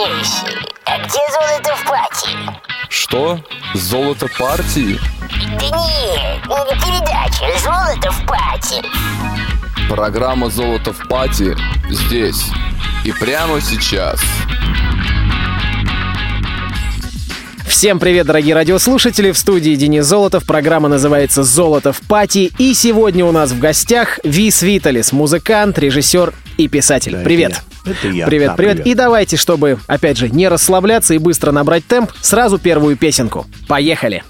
Лысый, а где золото в пати? Что? Золото партии? Да нет, не передача «Золото в пати». Программа «Золото в пати» здесь и прямо сейчас. Всем привет, дорогие радиослушатели! В студии Денис Золотов. Программа называется «Золото в пати». И сегодня у нас в гостях Вис Виталис, музыкант, режиссер и писатель. Да, привет! Это я. Это я. Привет, Да, привет. И давайте, чтобы, опять же, не расслабляться и быстро набрать темп, сразу первую песенку. Поехали!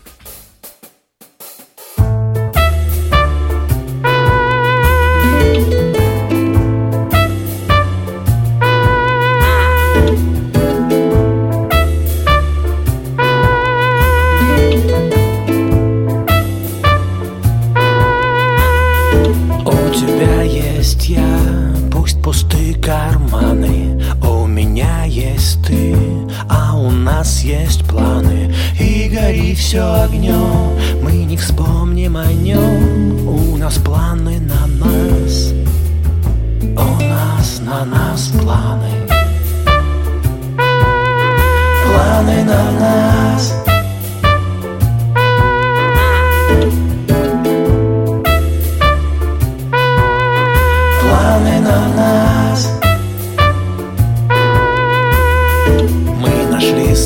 Нас есть планы. И гори все огнем, мы не вспомним о нем У нас планы на нас, у нас на нас планы. Планы на нас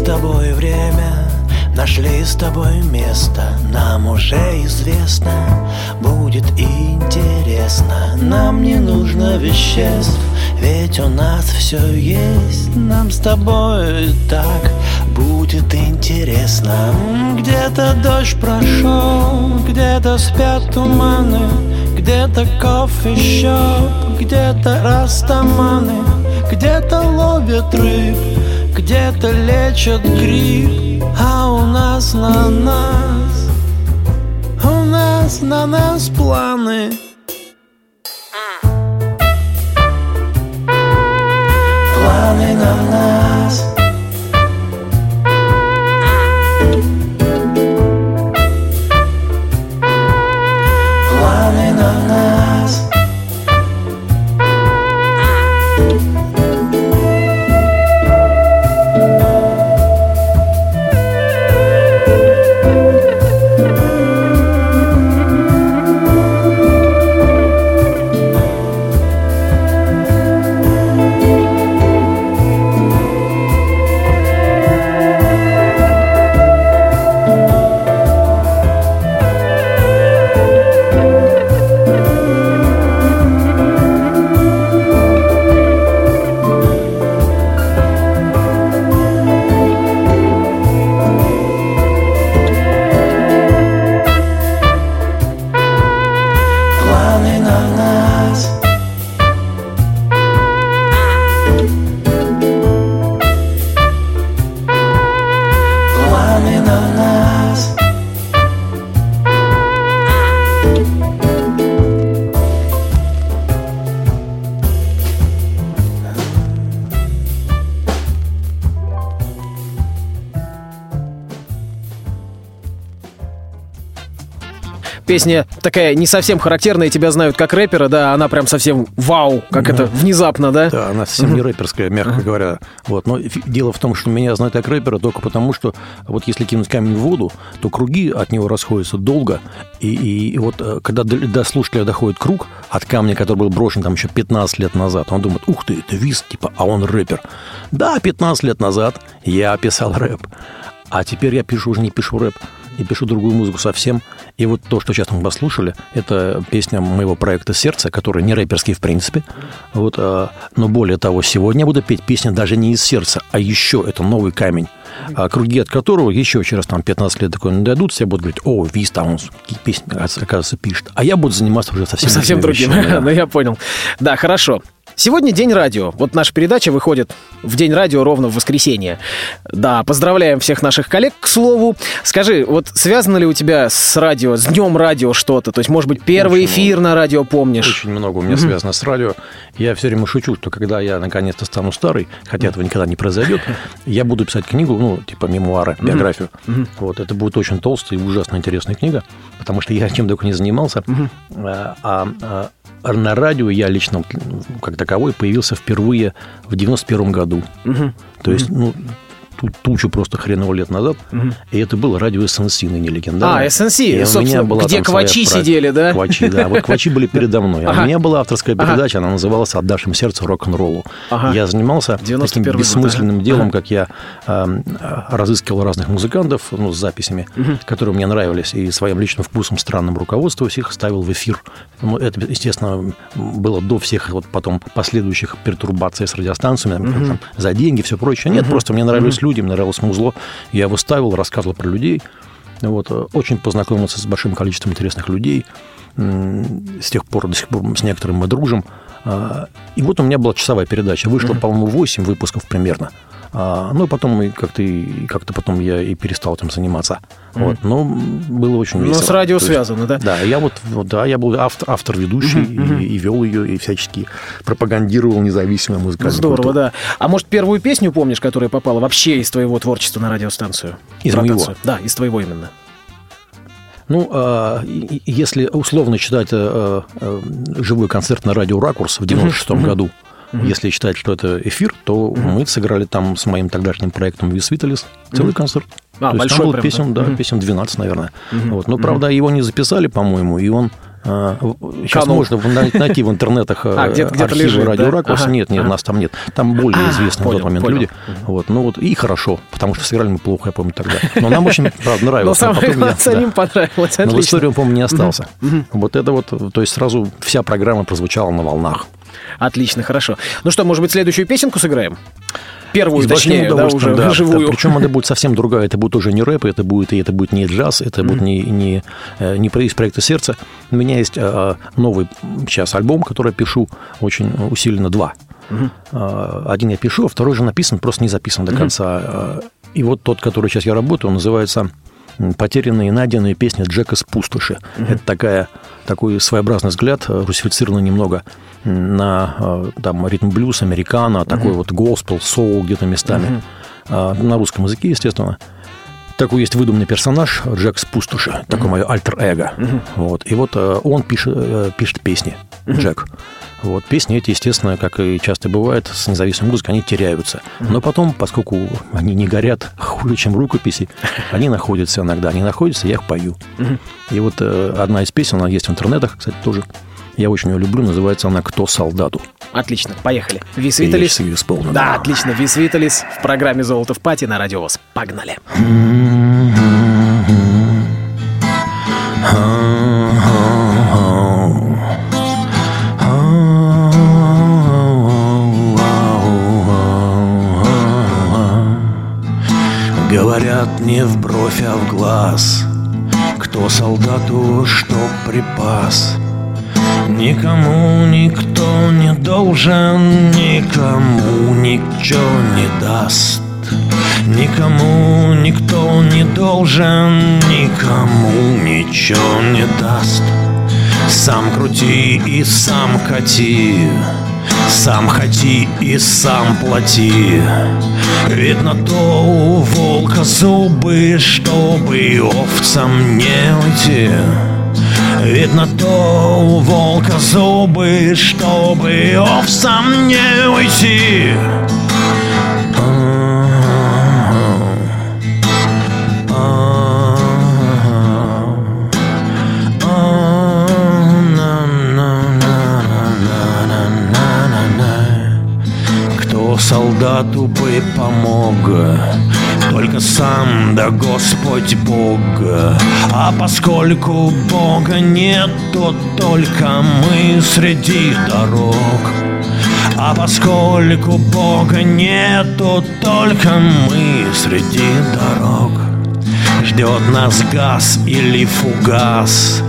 тобой время, нашли с тобой место. Нам уже известно, будет интересно. Нам не нужно веществ, ведь у нас все есть. Нам с тобой так будет интересно. Где-то дождь прошел, где-то спят туманы где-то кофе-шоп, где-то растаманы Где-то ловят рыб, где-то лечат грипп А у нас на нас, у нас на нас планы Песня такая не совсем характерная, тебя знают как рэпера, да, она прям совсем вау, как это внезапно, да? Да, она совсем не рэперская, мягко говоря. Вот. Но дело в том, что меня знают как рэпера только потому, что вот если кинуть камень в воду, то круги от него расходятся долго. И, и- и вот э, когда до, до слушателя доходит круг от камня, который был брошен там еще 15 лет назад, он думает, ух ты, это виз, типа, а он рэпер. Да, 15 лет назад я писал рэп. А теперь я пишу уже не пишу рэп, я пишу другую музыку совсем. И вот то, что сейчас мы послушали, это песня моего проекта «Сердце», который не рэперский в принципе. Вот, а, но более того, сегодня я буду петь песню даже не из сердца, а еще это новый камень, а, круги от которого еще через там, 15 лет такой дойдут, все будут говорить, о, Виз там он какие песни, оказывается, оказывается, пишет. А я буду заниматься уже совсем, Совсем другим. вещами, да. Ну, я понял. Да, хорошо. Сегодня день радио. Вот наша передача выходит в день радио ровно в воскресенье. Да, поздравляем всех наших коллег, к слову. Скажи, вот связано ли у тебя с радио, с днем радио что-то? То есть, может быть, первый Очень эфир на радио помнишь? Очень много у меня связано с радио. Я все время шучу, что когда я наконец-то стану старый, хотя этого никогда не произойдет, я буду писать книгу, ну, типа мемуары, биографию. Вот, это будет очень толстая и ужасно интересная книга, потому что я чем только не занимался. А, а, а, на радио я лично ну, как таковой появился впервые в 91 году. То есть, ну, ту- тучу просто хреново лет назад. И это было радио СНС, ныне легендарное. А, СНС, И у меня собственно, была где своя квачи про- сидели, да? Квачи, да. Вот квачи были передо мной. А Ага. у меня была авторская Ага. передача, она называлась «Отдашь им сердце рок-н-роллу». Ага. Я занимался 91 таким бессмысленным делом, как я э, разыскивал разных музыкантов, ну, с записями, которые мне нравились, и своим личным вкусом странным руководствуясь, их ставил в эфир. Ну, это, естественно, было до всех вот потом последующих пертурбаций с радиостанциями, там, там, за деньги, все прочее. Нет, просто мне нравились люди, мне нравилось музло. Я его ставил, рассказывал про людей. Вот, э, очень познакомился с большим количеством интересных людей. С тех пор, до сих пор с некоторыми мы дружим. А, И вот у меня была часовая передача. Вышло, по-моему, 8 выпусков примерно. А, Ну, и потом как-то, как-то потом я и перестал этим заниматься. Вот. Но было очень Ну, весело. с радио есть- связано, да? Да, я вот, да, я был автор, автор ведущий и, и вел ее, и всячески пропагандировал независимую музыкальную Здорово, культуру. да. А может, первую песню помнишь, которая попала вообще из твоего творчества на радиостанцию? Из моего? Да, из твоего именно. Ну, а, если условно считать э, э, живой концерт на радио «Ракурс» в 96 году, если считать, что это эфир, то мы сыграли там с моим тогдашним проектом «Вис Виталис» целый концерт. А, То есть большой там было песен, да? да, Мгм. песен 12, наверное. Вот. Но, правда, его не записали, по-моему, и он... Сейчас Канул. можно найти в интернетах э, А, где-то- где-то архивы лежит, радио да? «Ракурс». Ага, Нет, нет, ага. нас там нет. Там более А, известные понял, в тот момент понял. люди. Вот. Ну вот, и хорошо, потому что сыграли мы плохо, я помню тогда. Но нам очень, правда, Но нравилось. самое потом я- главное, самим понравилось. Но в истории он, по-моему, не остался. Вот это вот, то есть сразу вся программа прозвучала на волнах. Отлично, хорошо. Ну что, может быть, следующую песню сыграем? Первую, И точнее, да, уже да. живую. Причем она будет совсем другая. Это будет уже не рэп, это будет, и это будет не джаз, это будет не, не, э, не из проекта «Сердце». У меня есть э, новый сейчас альбом, который я пишу очень усиленно два. Э, Один я пишу, а второй же написан, просто не записан до конца. Э, И вот тот, который сейчас я работаю, он называется «Потерянные и найденные песни Джека с пустоши». Это такая, такой своеобразный взгляд, э, русифицированный немного на э, там, ритм-блюз, американо, такой вот госпел, соул где-то местами. А, На русском языке, естественно. Такой есть выдуманный персонаж Джек с пустоши, такое мое альтер-эго. Вот. И вот э, он пишет, э, пишет песни, Джек. Вот. Песни эти, естественно, как и часто бывает с независимой музыкой, они теряются. Но потом, поскольку они не горят хуже, чем рукописи, они находятся иногда. Они находятся, я их пою. И вот э, одна из песен, она есть в интернетах, кстати, тоже. Я очень ее люблю, называется она «Кто солдату?» Отлично, поехали. Вис Виталис. её исполню, Да, да. отлично. Вис Виталис в программе «Золото в пати» на Радио ВОЗ. Погнали. Говорят не в бровь, а в глаз Кто солдату что припас Никому никто не должен Никому ничего не даст. Никому никто не должен Никому ничего не даст. Сам крути и сам кати Сам хоти и сам плати. Видно то у волка зубы Чтобы овцам не уйти Видно то у волка зубы Чтобы овцам не уйти. Кто солдату бы помог Только сам да Господь Бог А поскольку Бога нет То только мы среди дорог а поскольку Бога нет, то только мы среди дорог. Ждет нас газ или фугас,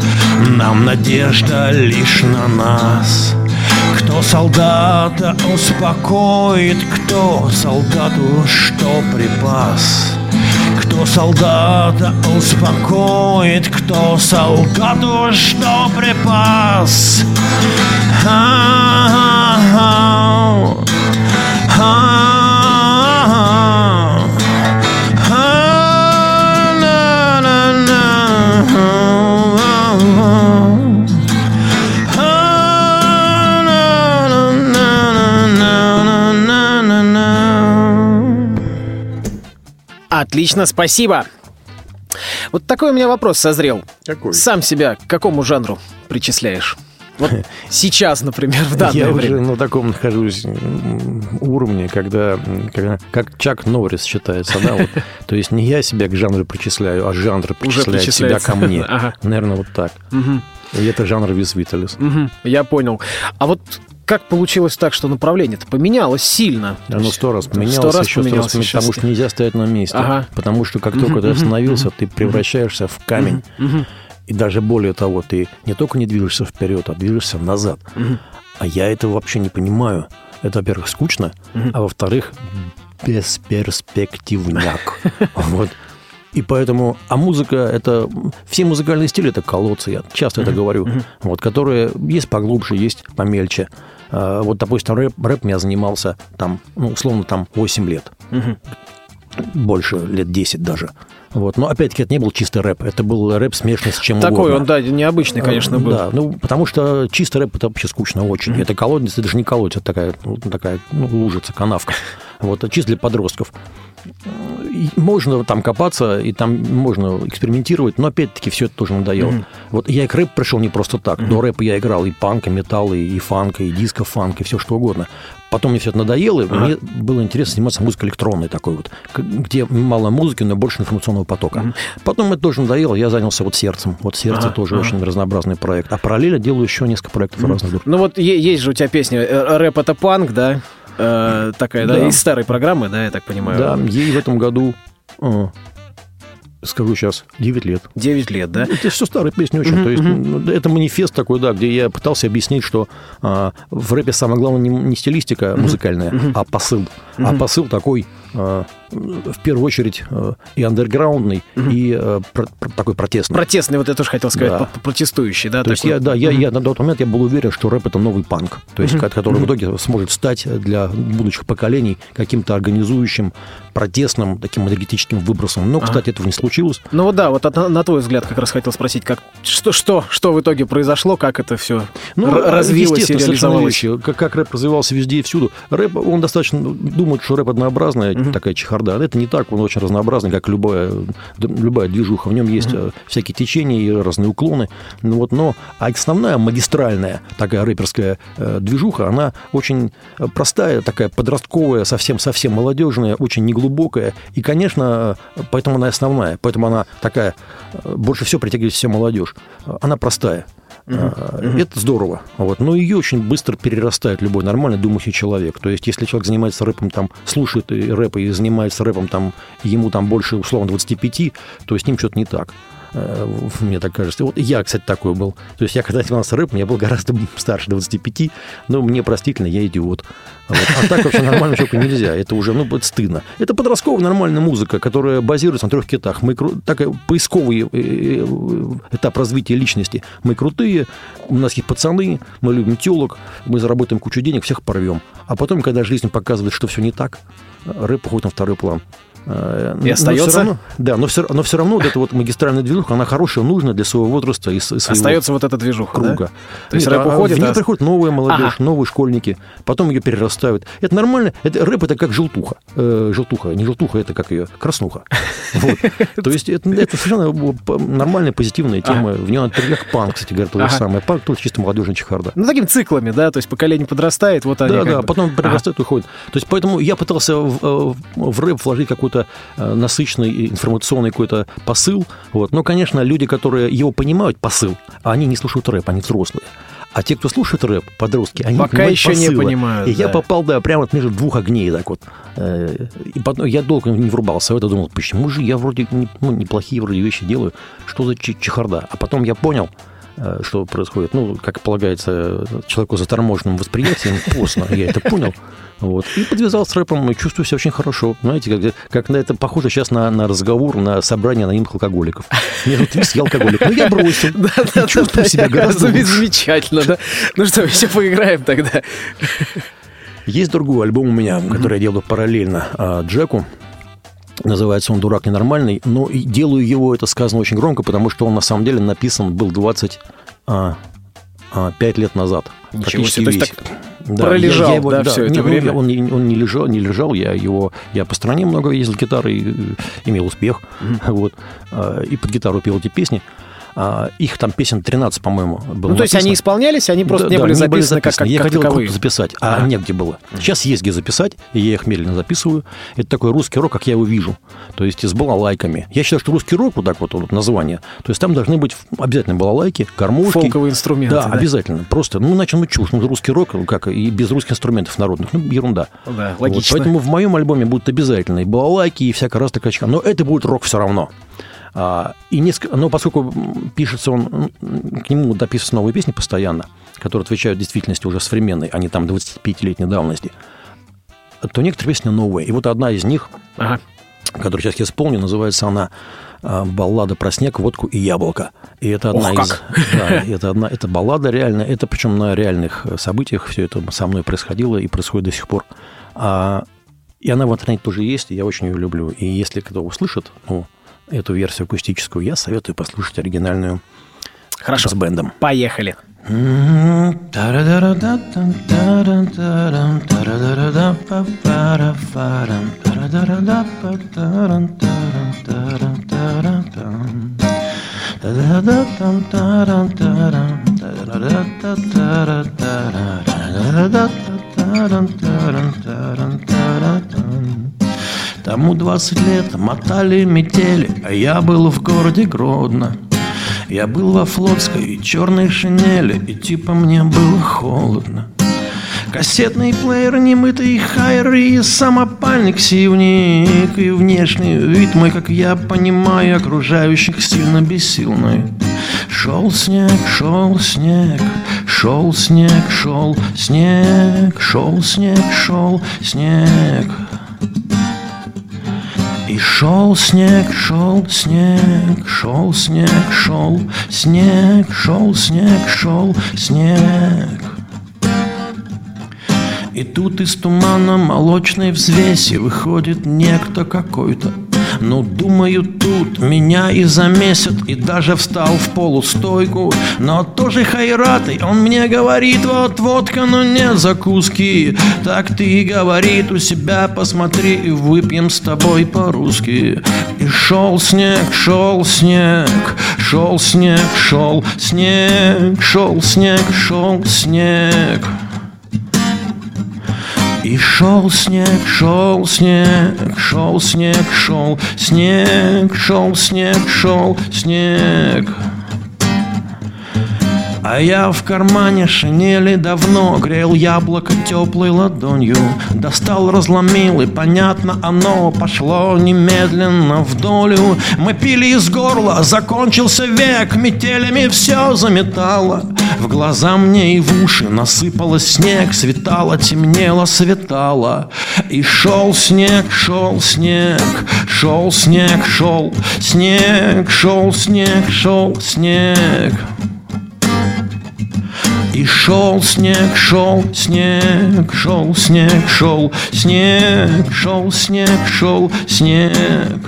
нам надежда лишь на нас. Кто солдата успокоит, кто солдату что припас. Кто солдата успокоит, кто солдату что припас. А-а-а. А-а-а. Отлично, спасибо. Вот такой у меня вопрос созрел. Какой? Сам себя к какому жанру причисляешь? Вот сейчас, например, в данное Я время. уже на таком нахожусь уровне, когда, когда- как Чак Норрис считается, да, вот. то есть не я себя к жанру причисляю, а жанр причисляет себя ко мне. Ага. Наверное, вот так. Мгм. И это жанр Вис Виталис. Мгм, Я понял. А вот как получилось так, что направление-то поменялось сильно? Оно сто раз Сто поменялось, раз еще сто раз поменялось, поменялось, потому что нельзя стоять на месте. Ага. Потому что как только ты остановился, ты превращаешься в камень. И даже более того, ты не только не движешься вперед, а движешься назад. А я этого вообще не понимаю. Это, во-первых, скучно, а во-вторых, бесперспективняк. Вот. И поэтому, а музыка это все музыкальные стили это колодцы, я часто это говорю, вот, которые есть поглубже, есть помельче. А, Вот, допустим, рэп, рэп я занимался там, ну, условно, там 8 лет, больше, лет 10 даже. Вот. Но опять-таки это не был чистый рэп, это был рэп смешанный с чем Такой угодно. он, да, необычный, конечно, был. Да, ну, потому что чистый рэп это вообще скучно очень. Это колодец, это даже не колодец, это такая, ну, такая ну, лужица, канавка. Вот, чисто для подростков. Можно там копаться, и там можно экспериментировать, но опять-таки все это тоже надоело. Вот я и к рэпу пришел не просто так. До рэпа я играл и панк, и металл, и, и фанк, и диско-фанк, и все что угодно. Потом мне все это надоело, и мне было интересно заниматься музыкой электронной такой вот, где мало музыки, но больше информационного потока. Потом это тоже надоело, я занялся вот сердцем. Вот сердце Ага, тоже ага. очень разнообразный проект. А параллельно делаю еще несколько проектов разных. Ну вот есть же у тебя песня э, «Рэп — это панк», да? Э, такая, да, Да. из старой программы, да, я так понимаю? Да, ей в этом году, э, скажу сейчас, 9 лет. 9 лет, да? Это все старые песни очень. То есть ну, это манифест такой, да, где я пытался объяснить, что а, в рэпе самое главное не, не стилистика музыкальная, а посыл. А посыл такой, в первую очередь, а, и андерграундный, и а, про- про- такой протестный. Протестный, вот я тоже хотел сказать, Да. протестующий, да? То есть такой? я, да, я, я на тот момент я был уверен, что рэп это новый панк, то есть ко- который в итоге сможет стать для будущих поколений каким-то организующим, протестным, таким энергетическим выбросом. Но, кстати, этого не случилось. Ну вот да, вот на, на твой взгляд как раз хотел спросить, как, что, что, что в итоге произошло, как это все Ну, развилось и реализовалось? вещи. Как, как рэп развивался везде и всюду. Рэп, он достаточно думает, что рэп однообразная такая чехарда. Это не так, он очень разнообразный, как любая, любая движуха. В нем есть э, всякие течения и разные уклоны. Ну, вот, но а основная магистральная такая рэперская э, движуха, она очень э, простая, такая подростковая, совсем-совсем молодежная, очень неглубокая. И, конечно, поэтому она основная. Поэтому она такая, больше всего притягивает все молодежь. Она простая. А, Это здорово. Вот. Но ее очень быстро перерастает любой нормальный думающий человек. То есть, если человек занимается рэпом, там, слушает и рэп и занимается рэпом, там, ему там больше, условно, 25, то с ним что-то не так. Э, Мне так кажется. Вот я, кстати, такой был. То есть я когда занимался рэпом, я был гораздо старше 25, но мне простительно, я идиот. Вот. А так вообще нормально человеку нельзя. Это уже, ну, стыдно. Это подростковая нормальная музыка, которая базируется на трех китах. Мы кру- такая поисковый э, э, этап развития личности. Мы крутые, у нас есть пацаны, мы любим телок, мы заработаем кучу денег, всех порвем. А потом, когда жизнь показывает, что все не так, рэп уходит на второй план. Э, но остается? всё равно- да, но все, но все равно вот эта вот магистральная движуха, она хорошая, нужная для своего возраста и своего Остается вот эта движуха, да? круга. То есть Нет, рэп а уходит, в нее а- приходит новая молодежь, Ага. новые школьники, потом ее перерастают. Это нормально. Это, рэп это как желтуха. Э, желтуха, не желтуха, это как ее, краснуха. Вот. То есть это, это совершенно п- нормальная, позитивная тема. В нее надо как панк, кстати говоря, то же Ага. самое. Панк тоже чисто молодежная чехарда. Ну, такими циклами, да, то есть поколение подрастает, вот они Да, да, бы- потом Ага. перерастает и уходит. То есть поэтому я пытался в, э, в рэп вложить какой-то э, насыщенный информационный какой-то посыл. Вот. Но, конечно, люди, которые его понимают, посыл, они не слушают рэп, они взрослые. А те, кто слушает рэп, подростки, они Пока понимают еще не посылы. понимают, И я да. попал, да, прямо между двух огней так вот. Э, И потом я долго не врубался в это, думал, почему же я вроде не- ну, неплохие вроде вещи делаю, что за че- чехарда? А потом я понял, что происходит. Ну, как полагается человеку с заторможенным восприятием, поздно я это понял. Вот. И подвязал с рэпом, и чувствую себя очень хорошо. Знаете, как, как на это похоже сейчас на, на разговор, на собрание анонимных алкоголиков. Мне тут виски алкоголик, но я бросил. И чувствую себя гораздо. Замечательно, да? Ну что, еще поиграем тогда. Есть другой альбом у меня, который я делаю параллельно а, Джеку. Называется он «Дурак ненормальный». Но и делаю его, это сказано очень громко, потому что он на самом деле написан был 25 лет назад. Ничего себе, то есть весь. Да, пролежал, я- я его- да, все это не, ну, время. он, не, он не лежал, не лежал, я его, я по стране много ездил гитарой, э, имел успех, вот, а, и под гитару пел эти песни. А, Их там песен 13, по-моему, было Ну, то есть они исполнялись, они просто Да, не да, были записаны как, как, Я как хотел круто записать, а Ага. негде было. Сейчас есть где записать, и я их медленно записываю. Это такой русский рок, как я его вижу. То есть с балалайками. Я считаю, что русский рок, вот так вот, вот название, то есть там должны быть обязательно балалайки, гармошки. Фолковые инструменты, Да, да. обязательно. Просто, ну, иначе ну чушь. Ну, русский рок, ну, как и без русских инструментов народных. Ну, ерунда. Да, Вот, логично. поэтому в моем альбоме будут обязательно и балалайки, и всякая раз качка. Но это будет рок все равно. А, и несколько, но поскольку пишется он, к нему дописываются новые песни постоянно, которые отвечают действительности уже современной, а не там 25-летней давности, то некоторые песни новые. И вот одна из них, Ага. которую сейчас я исполню, называется она а, «Баллада про снег, водку и яблоко». И это одна Ох, из... как! Да, это одна... Это баллада реальная. Это причем на реальных э, событиях все это со мной происходило и происходит до сих пор. А, и она в интернете тоже есть, и я очень ее люблю. И если кто услышит, ну, эту версию акустическую, я советую послушать оригинальную Хорошо. с бендом. Поехали. Тому 20 лет мотали метели, а я был в городе Гродно. Я был во флотской черной шинели, и типа мне было холодно. Кассетный плеер, немытый хайр и самопальник сивник И внешний вид мой, как я понимаю, окружающих сильно бесил мной Шел снег, шел снег, шел снег, шел снег, шел снег, шел снег и шел снег, шел снег, шел снег, шел снег, шел снег, шел снег. И тут из тумана молочной взвеси выходит некто какой-то. Ну, думаю, тут меня и замесят, и даже встал в полустойку. Но тоже хайратый, он мне говорит, вот водка, но нет закуски. Так ты и говорит у себя, посмотри, и выпьем с тобой по-русски. И шел снег, шел снег, шел снег, шел снег, шел снег, шел снег. Шел снег, шел снег, шел снег, шел снег, шел снег, шел снег. А я в кармане шинели давно Грел яблоко теплой ладонью. Достал, разломил и понятно оно Пошло немедленно в долю. Мы пили из горла, закончился век Метелями все заметало. В глаза мне и в уши насыпалось снег Светало, темнело, светало. И шел снег, шел снег Шел снег, шел снег Шел снег, шел снег и шел снег, шел снег, шел снег, шел снег, шел снег, шел снег.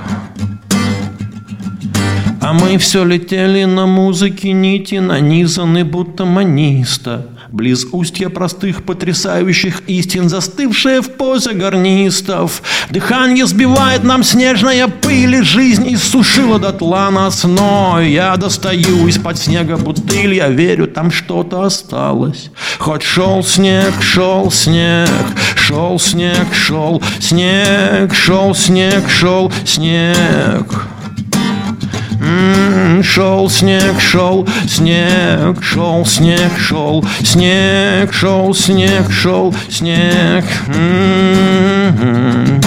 А мы все летели на музыке нити, нанизаны будто маниста. Близ устья простых потрясающих истин, застывшая в позе гарнистов. Дыхание сбивает нам снежная пыль, и жизнь иссушила дотла нас, но я достаю из-под снега бутыль, я верю, там что-то осталось. Хоть шел снег, шел снег, шел снег, шел снег, шел снег, шел снег. М, Шел снег, шел снег, шел снег, шел снег, шел снег, шел снег. М-м-м.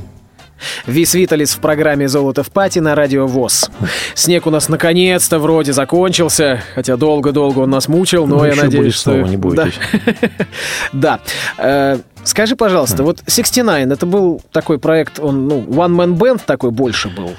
Вис Виталис в программе «Золото в пати» на радио ВОЗ. Снег у нас наконец-то вроде закончился, хотя долго-долго он нас мучил, но Ну, я надеюсь, будет что... снова, не бойтесь. Да. Да. Э, Скажи, пожалуйста, вот 69 это был такой проект, он, ну, one-man band такой больше был.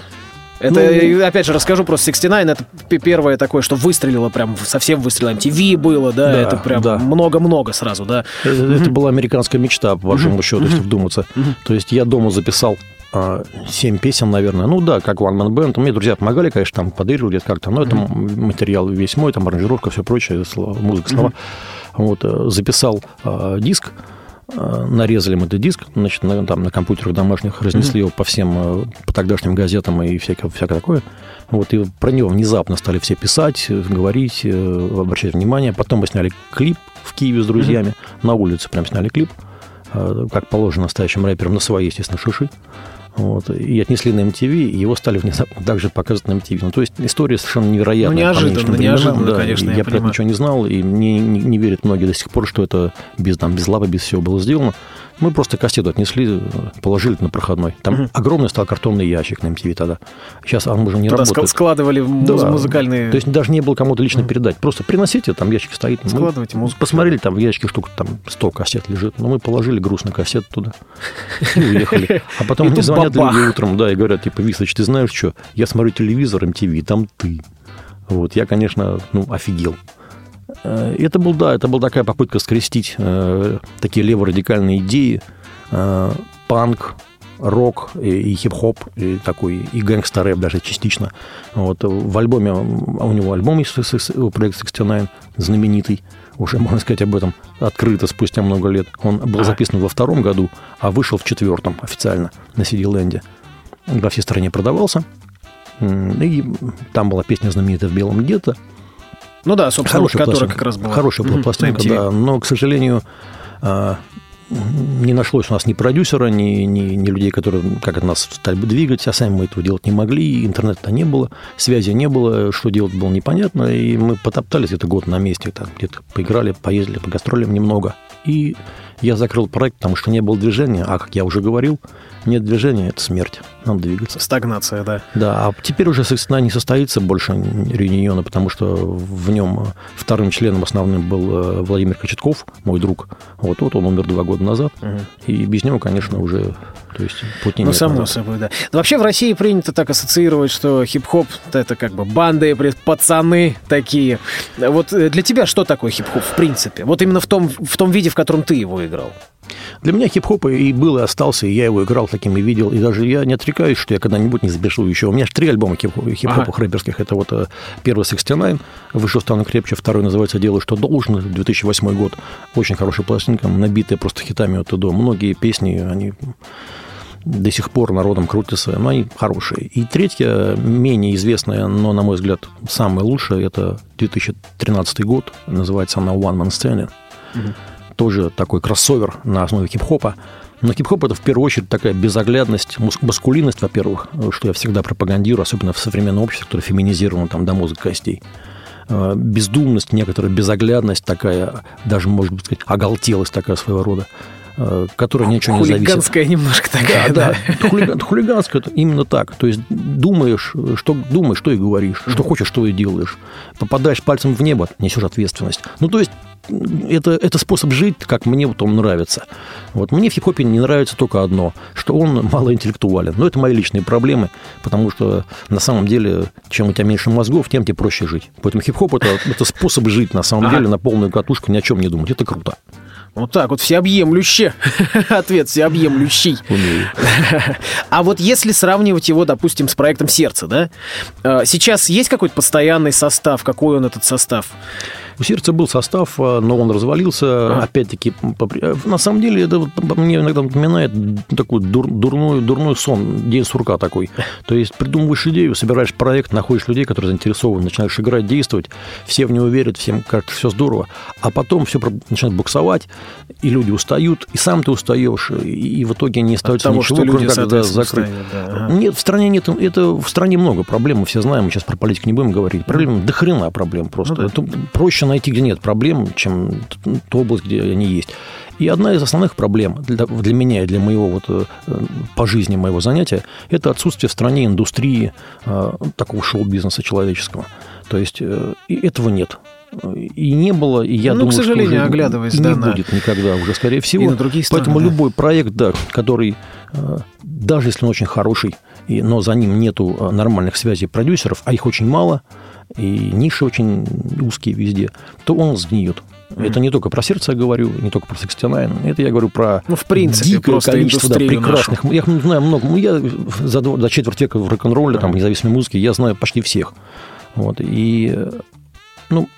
Это, э, опять же, расскажу просто 69, это первое такое, что выстрелило прям, совсем выстрелило. MTV было, да, Да, это прям да. много-много сразу, да. Это, это была американская мечта, по большому счету, если вдуматься. То есть я дома записал а, семь песен, наверное. Ну да, как One Man Band. Мне друзья помогали, конечно, там подыгрывали как-то, но это материал весь мой, там аранжировка, все прочее, слова- музыка, слова. Вот, э, записал а, диск, а, нарезали мы этот диск, значит, на, там на компьютерах домашних, разнесли его по всем э, по тогдашним газетам и всякое, всякое такое. Вот, и про него внезапно стали все писать, говорить, э, обращать внимание. Потом мы сняли клип в Киеве с друзьями, на улице прям сняли клип, э, как положено настоящим рэперам, на свои, естественно, шиши. Вот, и отнесли на MTV, и его стали внезапно также показывать на MTV. Ну, то есть история совершенно невероятная. Ну, неожиданно, неожиданно, да. конечно, я, я про это ничего не знал, и мне не, не верят многие до сих пор, что это без, там, без лавы, без всего было сделано. Мы просто кассету отнесли, положили на проходной. Там огромный стал картонный ящик на MTV тогда. Сейчас он уже не ск- работает. складывали муз- Да. музыкальные... То есть даже не было кому-то лично передать. Просто приносите, там ящик стоит. Складывайте музыку. Посмотрели, там в ящике штук там 100 кассет лежит. Но мы положили груз на кассету туда и уехали. А потом И мне тут звонят бабах. люди утром, да, и говорят, типа, Висыч, ты знаешь что? Я смотрю телевизор, MTV, там ты. Вот, я, конечно, ну, офигел. Э, Это был, да, это была такая попытка скрестить э, такие леворадикальные идеи, э, панк, рок и, и хип-хоп, и такой, и гэнгстер-рэп даже частично. Вот, в альбоме, у него альбом есть, проект 69, знаменитый, уже можно сказать об этом открыто спустя много лет. Он был записан во втором году, а вышел в четвертом официально на CD-ленде. Во всей стране продавался. И там была песня знаменитая в белом где-то. Ну да, собственно, Хорошая которая пластинка. как раз была. Хорошая Мгм, пластинка, на MTV. да. Но, к сожалению, а, не нашлось у нас ни продюсера, ни, ни, ни людей, которые как это нас стали бы двигать, а сами мы этого делать не могли, интернета не было, связи не было, что делать было непонятно, и мы потоптались где-то год на месте, там где-то поиграли, поездили по гастролям немного. И я закрыл проект, потому что не было движения, а, как я уже говорил, нет движения – это смерть, надо двигаться. Стагнация, да. Да, а теперь уже, собственно, не состоится больше реюниона, потому что в нем вторым членом основным был э, Владимир Кочетков, мой друг. Вот, вот он умер два года назад. И без него, конечно, уже то есть, пути Ну, само назад. собой, да. Но Вообще в России принято так ассоциировать, что хип-хоп — это как бы банды, пацаны такие. Вот э, для тебя что такое хип-хоп в принципе? Вот именно в том, в том виде, в котором ты его играл. Для меня хип-хоп и был, и остался, и я его играл таким и видел. И даже я не отрекаюсь, что я когда-нибудь не запишу еще. У меня же три альбома хип-хопа Ага. рэперских. Это вот э, первый «69», «Вышел, стану крепче», второй называется «Делаю, что должен», 2008 год. Очень хорошая пластинка, набитая просто хитами от и до. Многие песни, они до сих пор народом крутятся, но они хорошие. И третья, менее известная, но, на мой взгляд, самая лучшая, это 2013 год, называется она One Man Standing. Тоже такой кроссовер на основе хип-хопа. Но хип-хоп это в первую очередь такая безоглядность, маскулинность, во-первых, что я всегда пропагандирую, особенно в современном обществе, которое феминизировано там до мозга костей. Э, Бездумность, некоторая безоглядность такая, даже, может быть, сказать, оголтелость такая своего рода, э, которая ничего не зависит. Хулиганская немножко такая, Да, да. хулиган- это хулиганское это именно так. То есть думаешь, что думаешь, что и говоришь, что хочешь, что и делаешь. Попадаешь пальцем в небо, несешь ответственность. Ну, то есть это, это способ жить, как мне вот он нравится. Вот мне в хип-хопе не нравится только одно, что он малоинтеллектуален. Но это мои личные проблемы, потому что на самом деле, чем у тебя меньше мозгов, тем тебе проще жить. Поэтому хип-хоп это, это способ жить на самом Ага. деле на полную катушку, ни о чем не думать. Это круто. Вот так вот, всеобъемлюще. Ответ всеобъемлющий. Умею. А вот если сравнивать его, допустим, с проектом «Сердце», да? э, Сейчас есть какой-то постоянный состав? Какой он этот состав? У сердца был состав, а, но он развалился. Опять-таки, по при- э, на самом деле, это мне иногда напоминает такой дур- дурной, дурной сон, день сурка такой. То есть придумываешь идею, собираешь проект, находишь людей, которые заинтересованы, начинаешь играть, действовать, все в него верят, всем кажется, все здорово, а потом все начинает буксовать, и люди устают, и сам ты устаешь, и, в итоге не остается того, ничего, кроме как да, закрыть. устают, да, ага. Нет, в стране нет, это в стране много проблем, мы все знаем, мы сейчас про политику не будем говорить. Проблем до хрена проблем просто. Ну да. Это проще найти, где нет проблем, чем ту область, где они есть. И одна из основных проблем для, для меня и для моего вот э, по жизни моего занятия это отсутствие в стране индустрии э, такого шоу-бизнеса человеческого. То есть э, и этого нет. и не было, и я Ну, думаю, к сожалению, что уже оглядываясь, и да, не на- будет никогда уже, скорее всего. и на другие страны, Поэтому да. любой проект, да, который, э, даже если он очень хороший, и, но за ним нету э, нормальных связей продюсеров, а их очень мало, и ниши очень узкие везде, то он сгниет. Это не только про сердце я говорю, не только про 69, это я говорю про Ну, в принципе, дикое количество да, прекрасных. Я их знаю много. Ну, Я за, за четверть века в рок-н-ролле, там, в независимой музыке, я знаю почти всех. Вот. И, ну,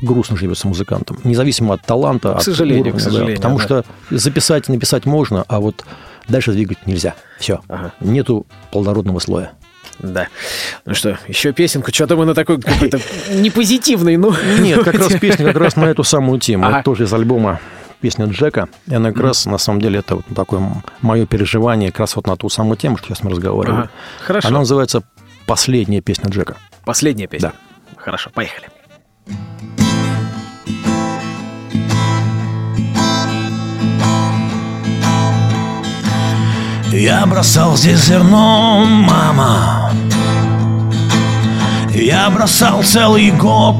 грустно живется музыкантам. Независимо от таланта, К от сожалению, уровня, к да. сожалению, Потому да. что записать, написать можно, а вот дальше двигать нельзя. Все. Ага. Нету плодородного слоя. Да. Ну что, еще песенку. Что-то мы на такой какой-то непозитивный, ну... Нет, как раз песня как раз на эту самую тему. Ага. Это тоже из альбома песня Джека. И она как раз, на самом деле, это вот такое мое переживание как раз вот на ту самую тему, что сейчас мы разговариваем. Ага. Хорошо. Она называется «Последняя песня Джека». Последняя песня. Да. Хорошо, поехали. Я бросал здесь зерно, мама. Я бросал целый год.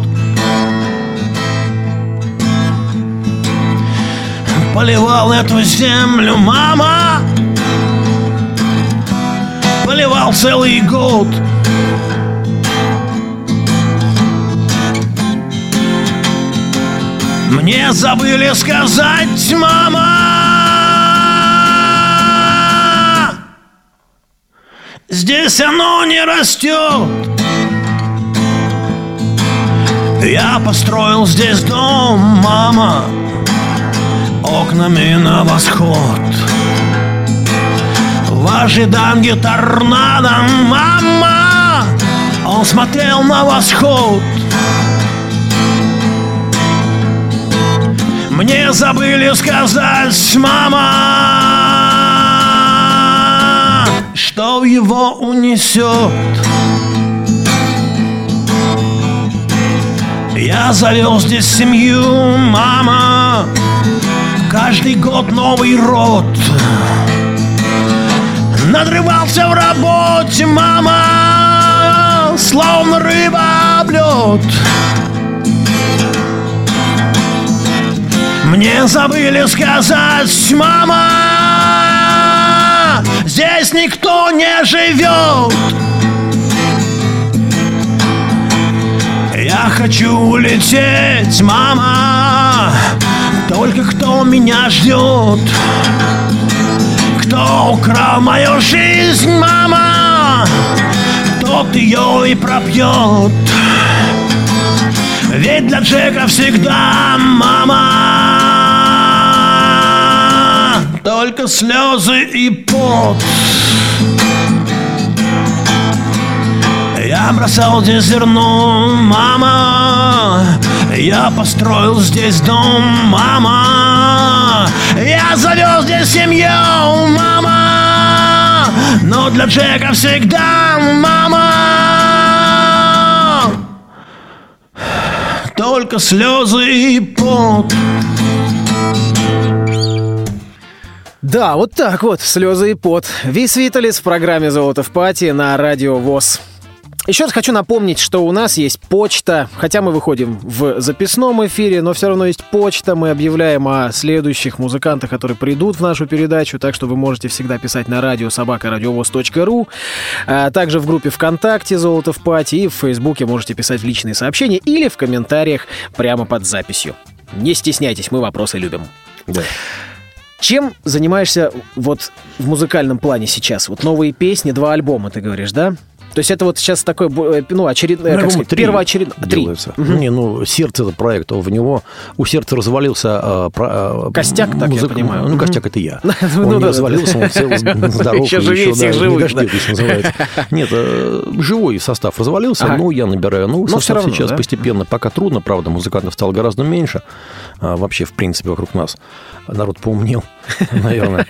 Поливал эту землю, мама. Поливал целый год. Мне забыли сказать, мама Здесь оно не растет. Я построил здесь дом, мама Окнами на восход. В ожидании торнадо, мама Он смотрел на восход. Мне забыли сказать, мама, что его унесет. Я завел здесь семью, мама, каждый год новый род. Надрывался в работе, мама, словно рыба об лед. Мне забыли сказать, мама, здесь никто не живет. Я хочу улететь, мама, только кто меня ждет? Кто украл мою жизнь, мама? Тот ее и пропьет. Ведь для Джека всегда мама Только слезы и пот. Я бросал здесь зерно, мама. Я построил здесь дом, мама. Я завел здесь семью, мама. Но для Джека всегда мама. Только слезы и пот. Да, вот так вот, слезы и пот. Вис Виталис в программе «Золото в пати» на радио ВОЗ. Еще раз хочу напомнить, что у нас есть почта, хотя мы выходим в записном эфире, но все равно есть почта. Мы объявляем о следующих музыкантах, которые придут в нашу передачу, так что вы можете всегда писать на радио собакарадиовоз.ру, а также в группе ВКонтакте «Золото в пати» и в Фейсбуке можете писать личные сообщения или в комментариях прямо под записью. Не стесняйтесь, мы вопросы любим. Чем занимаешься вот в музыкальном плане сейчас? Вот новые песни, два альбома, ты говоришь, да? То есть это вот сейчас такой, бо- ну, очередной, как Альбома сказать, три первоочередной... Три. делается. Не, ну, сердце это проект, а в него у сердца развалился... а, про- а, Костяк, так я понимаю. Ну, костяк это я. Ну Он не развалился, он цел, здоров. Еще живее всех живых. Нет, э, живой состав развалился, Ага. ну, я набираю. Ну, Но состав сейчас постепенно, пока трудно, правда, музыкантов стало гораздо меньше. А, вообще, в принципе, вокруг нас народ поумнел, наверное.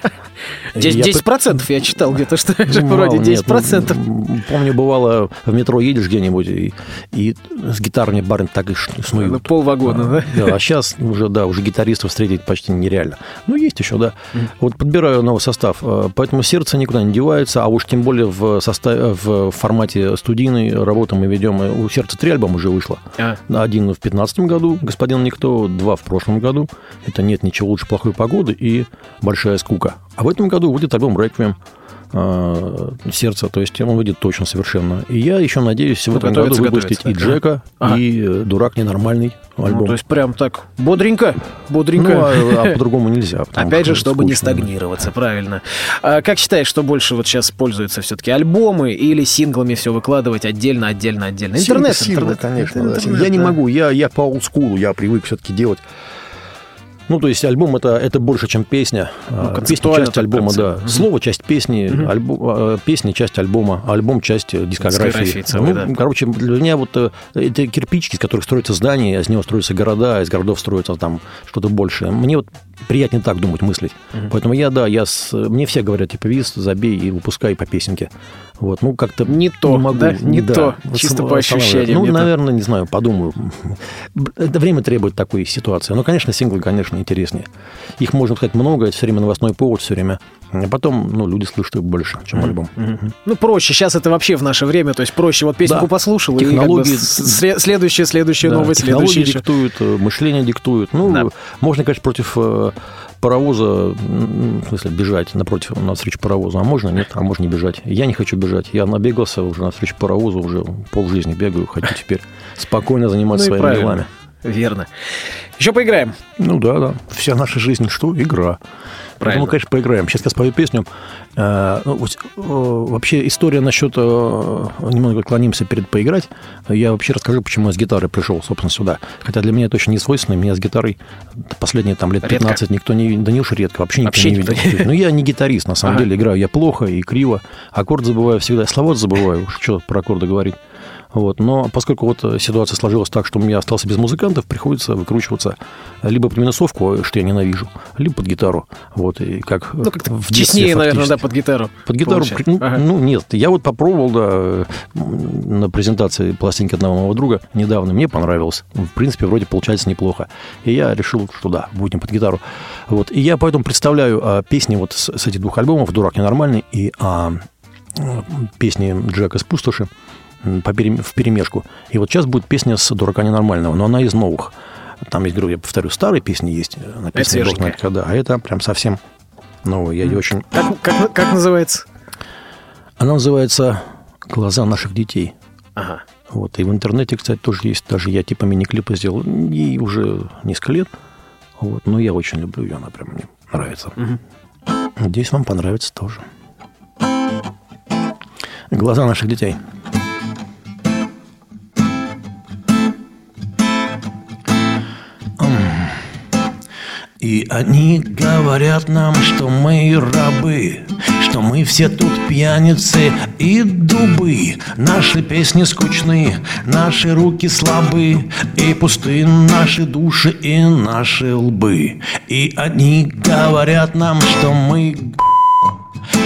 10%, Я 10% я читал где-то, что Ну, вроде мало, нет, 10%. ну, помню, бывало, в метро едешь где-нибудь, и, с гитарами барин так и ш- Ну, снуют. полвагона, да? Да, а сейчас уже, да, уже гитаристов встретить почти нереально. Ну, есть еще, да. Вот подбираю новый состав, э, поэтому сердце никуда не девается, а уж тем более в, составе, в формате студийной работы мы ведем. У сердца три альбома уже вышло. А. Один в 15 году, «Господин Никто», два в прошлом году. Это «Нет ничего лучше плохой погоды» и «Большая скука». А в этом году выйдет альбом «Реквием», э, сердце, то есть он выйдет точно совершенно. И я еще надеюсь в Ну, этом году выпустить и да. Джека, Ага. и э, «Дурак ненормальный» альбом. Ну, то есть прям так бодренько, бодренько. Ну, а, а по-другому нельзя. Опять же, что чтобы не скучно. стагнироваться, правильно. А как считаешь, что больше вот сейчас пользуются все-таки альбомы или синглами все выкладывать отдельно, отдельно, отдельно? Интернет, Синглы, интернет, конечно. да. интернет, я не да. могу, я, я по олдскулу, я привык все-таки делать. Ну, то есть альбом это, это больше, чем песня. А, Песня часть альбома, да. Слово часть песни, альбом, а, песня часть альбома, альбом часть э, дискографии. Дискографии целой, ну, да. короче, для меня вот э, это кирпичики, из которых строятся здания, из него строятся города, из городов строится там что-то большее. Мне вот приятнее так думать, мыслить. Поэтому я, да, я с, мне все говорят, типа, виз, забей и выпускай по песенке. Вот, ну, как-то Не то, могу, да? Не то, Вот чисто по ощущениям Ну, не то. наверное, не знаю, подумаю. Это время требует такой ситуации. Но, конечно, синглы, конечно, интереснее. Их можно сказать много, это все время новостной повод, все время. А потом, ну, люди слышат их больше, чем альбом. Ну, проще. Сейчас это вообще в наше время. То есть проще вот песенку Да. послушал, и Технологии- как бы с- сле- следующая, следующая Да, новость, технологии следующая диктуют, э, мышление диктует. Ну, Да. можно, конечно, против э, паровоза, в смысле, бежать напротив, навстречу паровозу. А можно нет, а можно не бежать. Я не хочу бежать. Я набегался уже навстречу паровозу, уже полжизни бегаю. Хочу теперь спокойно заниматься Ну своими правильно. делами. Верно. Еще поиграем. Ну да, да. Вся наша жизнь что? Игра. Правильно. Поэтому, конечно, поиграем. Сейчас я спою песню. Э, ну, э, вообще история насчет... э, Немного отклонимся перед поиграть. Я вообще расскажу, почему я с гитарой пришел, собственно, сюда. Хотя для меня это очень не свойственно. Меня с гитарой последние там лет Редко. 15 никто не... Да не уж редко, вообще никто Вообще не никто видел. Ну, я не гитарист, на самом Ага. деле. Играю я плохо и криво. Аккорд забываю всегда. Слова забываю. Уж что про аккорды говорить. Вот. Но поскольку вот э, ситуация сложилась так, что я остался без музыкантов, приходится выкручиваться либо под минусовку, что я ненавижу, либо под гитару. Вот, и как Ну, как-то в детстве наверное, да, под гитару. Под гитару, получается. ну, Ага. ну, нет, я вот попробовал, да, на презентации пластинки одного моего друга недавно, мне понравилось. В принципе, вроде получается неплохо. И я решил, что да, будем под гитару. Вот, и я поэтому представляю а, песни вот с, с этих двух альбомов «Дурак ненормальный» и а, песни Джека из «Пустоши» в перемешку. И вот сейчас будет песня с «Дурака ненормального», но она из новых. Там есть, говорю, я повторю, старые песни есть, э, написанные знает когда, а это прям совсем новые. Я ее очень Как, как, как называется? она называется «Глаза наших детей». Ага. Вот. И в интернете, кстати, тоже есть. Даже я типа мини-клипы сделал. Ей уже несколько лет. Вот. Но я очень люблю ее. Она прям мне нравится. Надеюсь, вам понравится тоже. «Глаза наших детей». И они говорят нам, что мы рабы, что мы все тут пьяницы и дубы. Наши песни скучны, наши руки слабы, и пусты наши души и наши лбы. И они говорят нам, что мы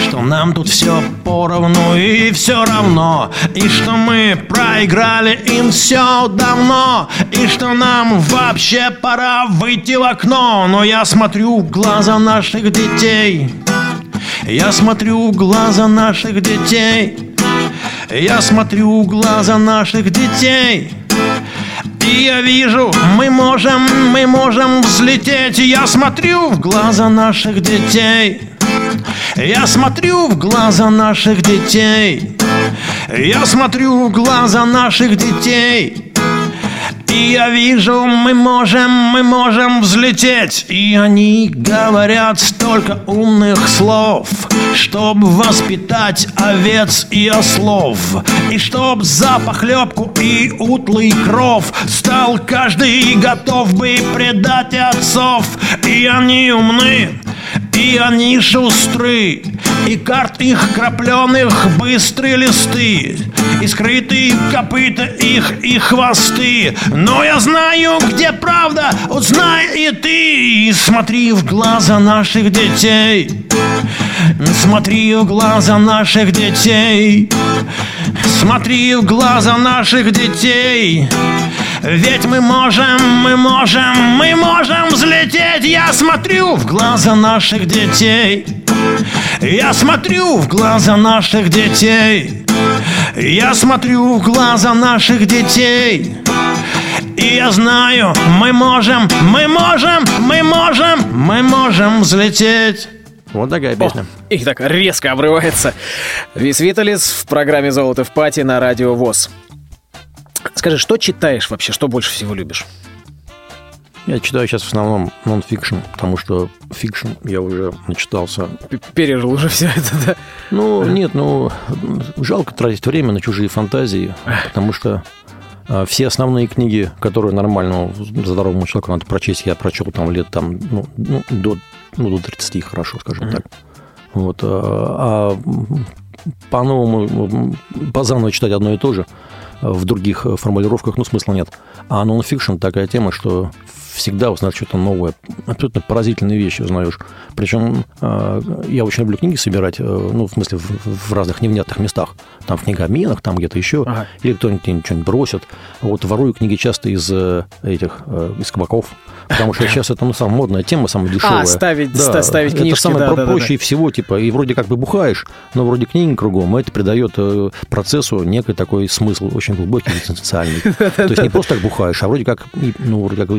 что нам тут все поровну и все равно. И что мы проиграли им все давно. И что нам вообще пора выйти в окно. Но я смотрю в глаза наших детей. Я смотрю в глаза наших детей. Я смотрю в глаза наших детей. И я вижу, мы можем, мы можем взлететь. Я смотрю в глаза наших детей я смотрю в глаза наших детей. Я смотрю в глаза наших детей и я вижу, мы можем, мы можем взлететь. И они говорят столько умных слов Чтоб воспитать овец и ослов. И чтоб за похлебку и утлый кров Стал каждый готов бы предать отцов. И они умны, и они шустры И карт их крапленых быстрые листы И скрытые копыта их и хвосты. Но я знаю, где правда, узнай и ты И смотри в глаза наших детей. Смотри в глаза наших детей. Смотри в глаза наших детей. Ведь мы можем, мы можем, мы можем взлететь. Я смотрю в глаза наших детей Я смотрю в глаза наших детей Я смотрю в глаза наших детей и я знаю, мы можем, мы можем, мы можем, мы можем взлететь. Вот такая песня. И так резко обрывается. Вис Виталис в программе «Zolotov party» на радио ВОС. Скажи, что читаешь вообще, что больше всего любишь? Я читаю сейчас в основном нон-фикшн, потому что fiction я уже начитался. Пережил уже все это, да? Ну, нет, ну, жалко тратить время на чужие фантазии, потому что а, все основные книги, которые нормальному здоровому человеку надо прочесть, я прочел там лет там, ну, ну, до, ну, до 30 хорошо, скажем так. Вот. А а по-новому, по заново читать одно и то же в других формулировках, ну, смысла нет. А нон-фикшн такая тема, что всегда узнаешь что-то новое. Абсолютно поразительные вещи узнаешь. Причем э, я очень люблю книги собирать, э, ну, в смысле, в, в разных невнятных местах. Там в книгообменах, там где-то еще. Ага. Или кто-нибудь что-нибудь бросит. Вот ворую книги часто из э, этих, из кабаков. Потому что сейчас это ну, самая модная тема, самая дешевая. А, ставить- ста- ставить Это книжки, самое да, про- да, да, проще всего, типа, и вроде как бы бухаешь, но вроде книги кругом, и это придает процессу некий такой смысл, очень глубокий, экзистенциальный. То есть не просто так бухаешь, а вроде как, ну, вроде как...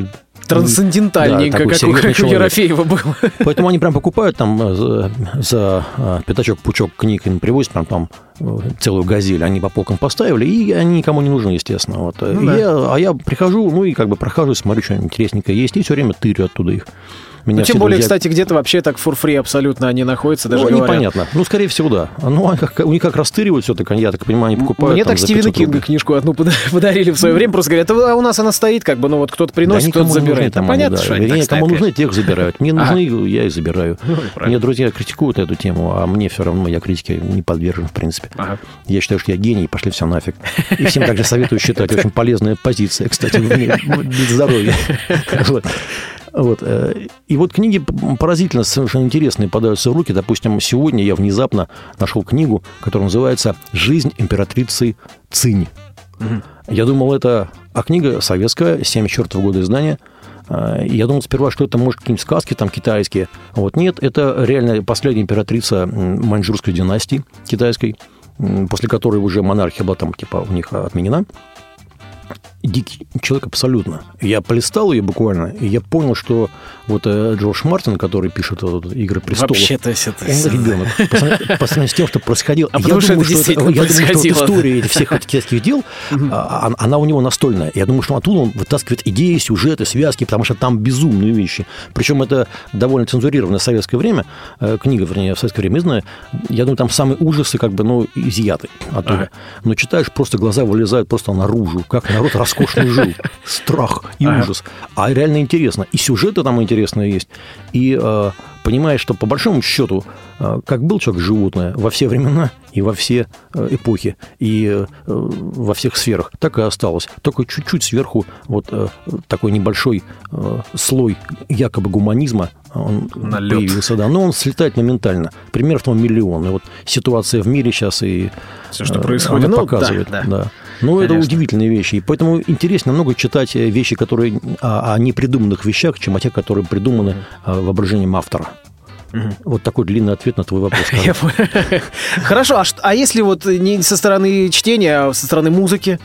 Трансцендентальненько, Да, как, у, как у. Ерофеева было. Поэтому они прям покупают там э, за, за э, пятачок, пучок книг, им привозят прям там э, целую газель, они по полкам поставили, и они никому не нужны, естественно. Вот. Ну да. я, а я прихожу, ну и как бы прохожу, смотрю, что интересненькое есть, и все время тырю оттуда их. Меня Ну, тем более, друзья- кстати, где-то вообще так фурфри абсолютно они находятся, даже ну, говорят. непонятно. Ну, скорее всего, да. Ну, а как, у них как растыривают все так, я так понимаю, они покупают Мне там так Стивена 500 Кинга рублей. книжку одну пода- подарили в свое время. Просто говорят, а у нас она стоит, как бы, ну вот кто-то приносит, кто-то не нужны забирает. там Ну, понятно, да. что они Вернее, кому нужны, конечно. тех забирают. Мне нужны, я и забираю. Ну, правильно. Мне друзья критикуют эту тему, а мне все равно, я критике не подвержен, в принципе. Я считаю, что я гений, пошли все нафиг. И всем также советую считать. Очень полезная позиция, кстати, для здоровья. Вот. Э, И вот книги поразительно совершенно интересные попадаются в руки. Допустим, сегодня я внезапно нашел книгу, которая называется «Жизнь императрицы Цинь». Я думал, это... А книга советская, 74 года издания. А, Я думал сперва, что это, может, какие-нибудь сказки там китайские. Вот нет, это реально последняя императрица маньчжурской династии китайской, после которой уже монархия была там, типа, у них отменена. Дикий человек абсолютно. Я полистал ее буквально, и я понял, что вот э, Джордж Мартин, который пишет вот, «Игры престолов», Вообще, то есть это... он ребенок. По сравнению- с тем, что происходило. А Я потому что думаю, это действительно я думаю, что вот история всех этих китайских дел, а, а- она у него настольная. Я думаю, что оттуда он вытаскивает идеи, сюжеты, связки, потому что там безумные вещи. Причем это довольно цензурированное советское время, э, книга, вернее, в советское время изданная. Я думаю, там самые ужасы как бы, ну, изъяты оттуда. Но читаешь, просто глаза вылезают просто наружу, как народ роскошно жил. Страх и ужас. А реально интересно. И сюжеты там интересные есть. И э, понимаешь, что по большому счету, э, как был человек-животное во все времена и во все э, эпохи, и э, во всех сферах, так и осталось. Только чуть-чуть сверху вот э, такой небольшой э, слой якобы гуманизма он Налет. появился, да, но он слетает моментально. Примеров там миллион. И вот ситуация в мире сейчас и Всё, что происходит. Ну, показывает. да, да. да. Ну, это удивительные вещи. И поэтому интереснее намного читать э, вещи, которые о, о непридуманных вещах, чем о тех, которые придуманы э, воображением автора. Вот такой длинный ответ на твой вопрос. Хорошо, а, а если вот не со стороны чтения, а со стороны музыки,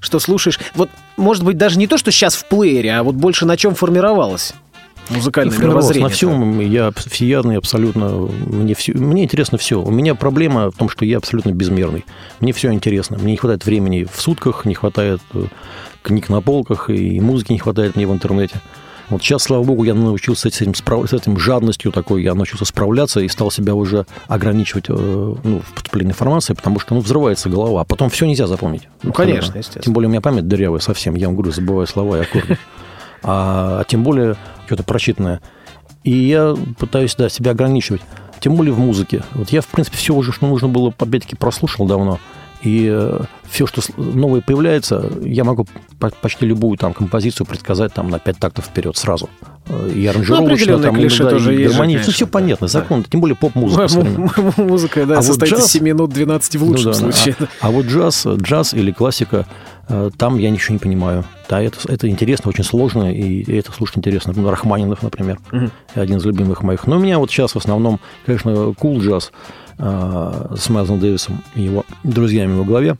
что слушаешь? Вот, может быть, даже не то, что сейчас в плеере, а вот больше на чем формировалось музыкальное Формировался мировоззрение? на всем, я всеядный абсолютно, мне, все, мне интересно все. У меня проблема в том, что я абсолютно безмерный. Мне все интересно. Мне не хватает времени в сутках, не хватает э, книг на полках, и музыки не хватает мне в интернете. Вот сейчас, слава богу, я научился с этим, справ- с этим жадностью такой, я научился справляться и стал себя уже ограничивать э, ну, в поступлении информации, потому что ну, взрывается голова. А потом все нельзя запомнить. Ну, Абсолютно. конечно, естественно. Тем более у меня память дырявая совсем. Я вам говорю, забываю слова и аккорды. А, а тем более что-то прочитанное. И я пытаюсь да, себя ограничивать. Тем более в музыке. Вот я, в принципе, все уже, что нужно было, опять-таки, прослушал давно. И все, что новое появляется, я могу почти любую там композицию предсказать там на 5 тактов вперед сразу. И аранжировочно, ну, там, клише да, тоже и есть гармонично. же, все конечно, понятно, да. закон, тем более поп-музыка. Музыка, да, А вот состоит из джаз- 7 минут 12 в Ну лучшем да, случае. А, а вот джаз, джаз или классика, э, там я ничего не понимаю. Да, это, это интересно, очень сложно, и это слушать интересно. Ну, Рахманинов, например, Мгм. один из любимых моих. Но у меня вот сейчас в основном, конечно, кул джаз э, с Майлзом Дэвисом и его друзьями во главе.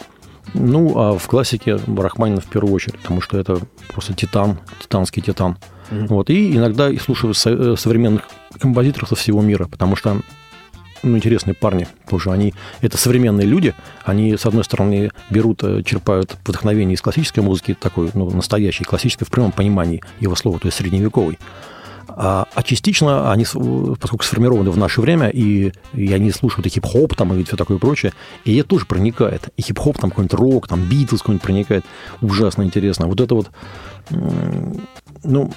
Ну, а в классике Рахманинов в первую очередь, потому что это просто титан, титанский титан. Вот, и иногда и слушаю со- э, современных композиторов со всего мира, потому что ну, интересные парни тоже. Они, это современные люди. Они, с одной стороны, берут, э, черпают вдохновение из классической музыки, такой, ну, настоящей, классической в прямом понимании его слова, то есть средневековой. А, а частично они, с- поскольку сформированы в наше время, и, и они слушают и хип-хоп там, и все такое прочее, и это тоже проникает. И хип-хоп, там какой-нибудь рок, там Битлз какой-нибудь проникает. Ужасно интересно. Вот это вот, ну,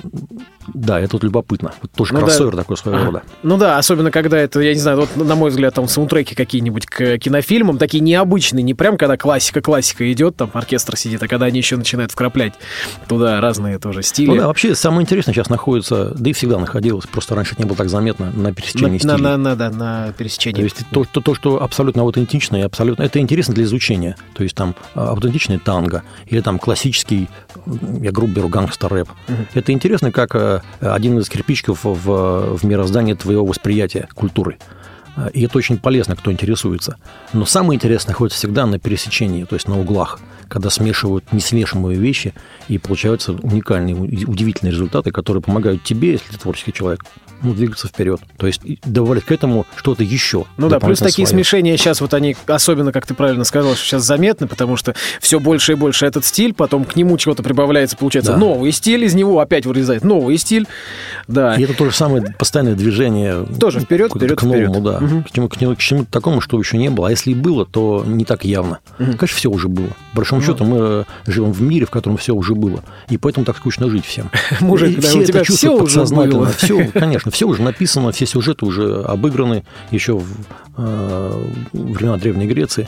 да, это вот любопытно. Вот тоже Ну да. кроссовер такой своего рода. Ну да, особенно когда это, я не знаю, вот на мой взгляд, там саундтреки какие-нибудь к кинофильмам, такие необычные, не прям когда классика-классика идет, там оркестр сидит, а когда они еще начинают вкраплять туда разные тоже стили. Ну да, вообще самое интересное сейчас находится, да и всегда находилось, просто раньше это не было так заметно, на на, пересечении на, стилей. на, на- да, на пересечении. То есть то, то, то, что абсолютно аутентично и абсолютно... Это интересно для изучения. То есть там а, аутентичный танго или там классический, я грубо беру, гангстер-рэп. Это интересно как э, один из кирпичиков в, в мироздании твоего восприятия культуры. И это очень полезно, кто интересуется. Но самое интересное находится всегда на пересечении, то есть на углах, когда смешивают несмешимые вещи, и получаются уникальные, удивительные результаты, которые помогают тебе, если ты творческий человек, ну, двигаться вперед. То есть добавлять к этому что-то еще. Ну да, плюс такие своё. смешения сейчас вот они, особенно, как ты правильно сказал, что сейчас заметны, потому что все больше и больше этот стиль, потом к нему чего-то прибавляется, получается Да. новый стиль, из него опять вырезает новый стиль. Да. И это то же самое постоянное движение. Тоже вперед, вперед, к новому, вперед. да. К, чему, к, чему- к чему-то такому, что еще не было. А если и было, то не так явно. Конечно, все уже было. По большому Ну. счету, мы э, живем в мире, в котором все уже было. И поэтому так скучно жить всем. Мужик, И все у это тебя чувствуют все уже подсознательно. Все, конечно, все уже написано, все сюжеты уже обыграны еще в э, времена Древней Греции.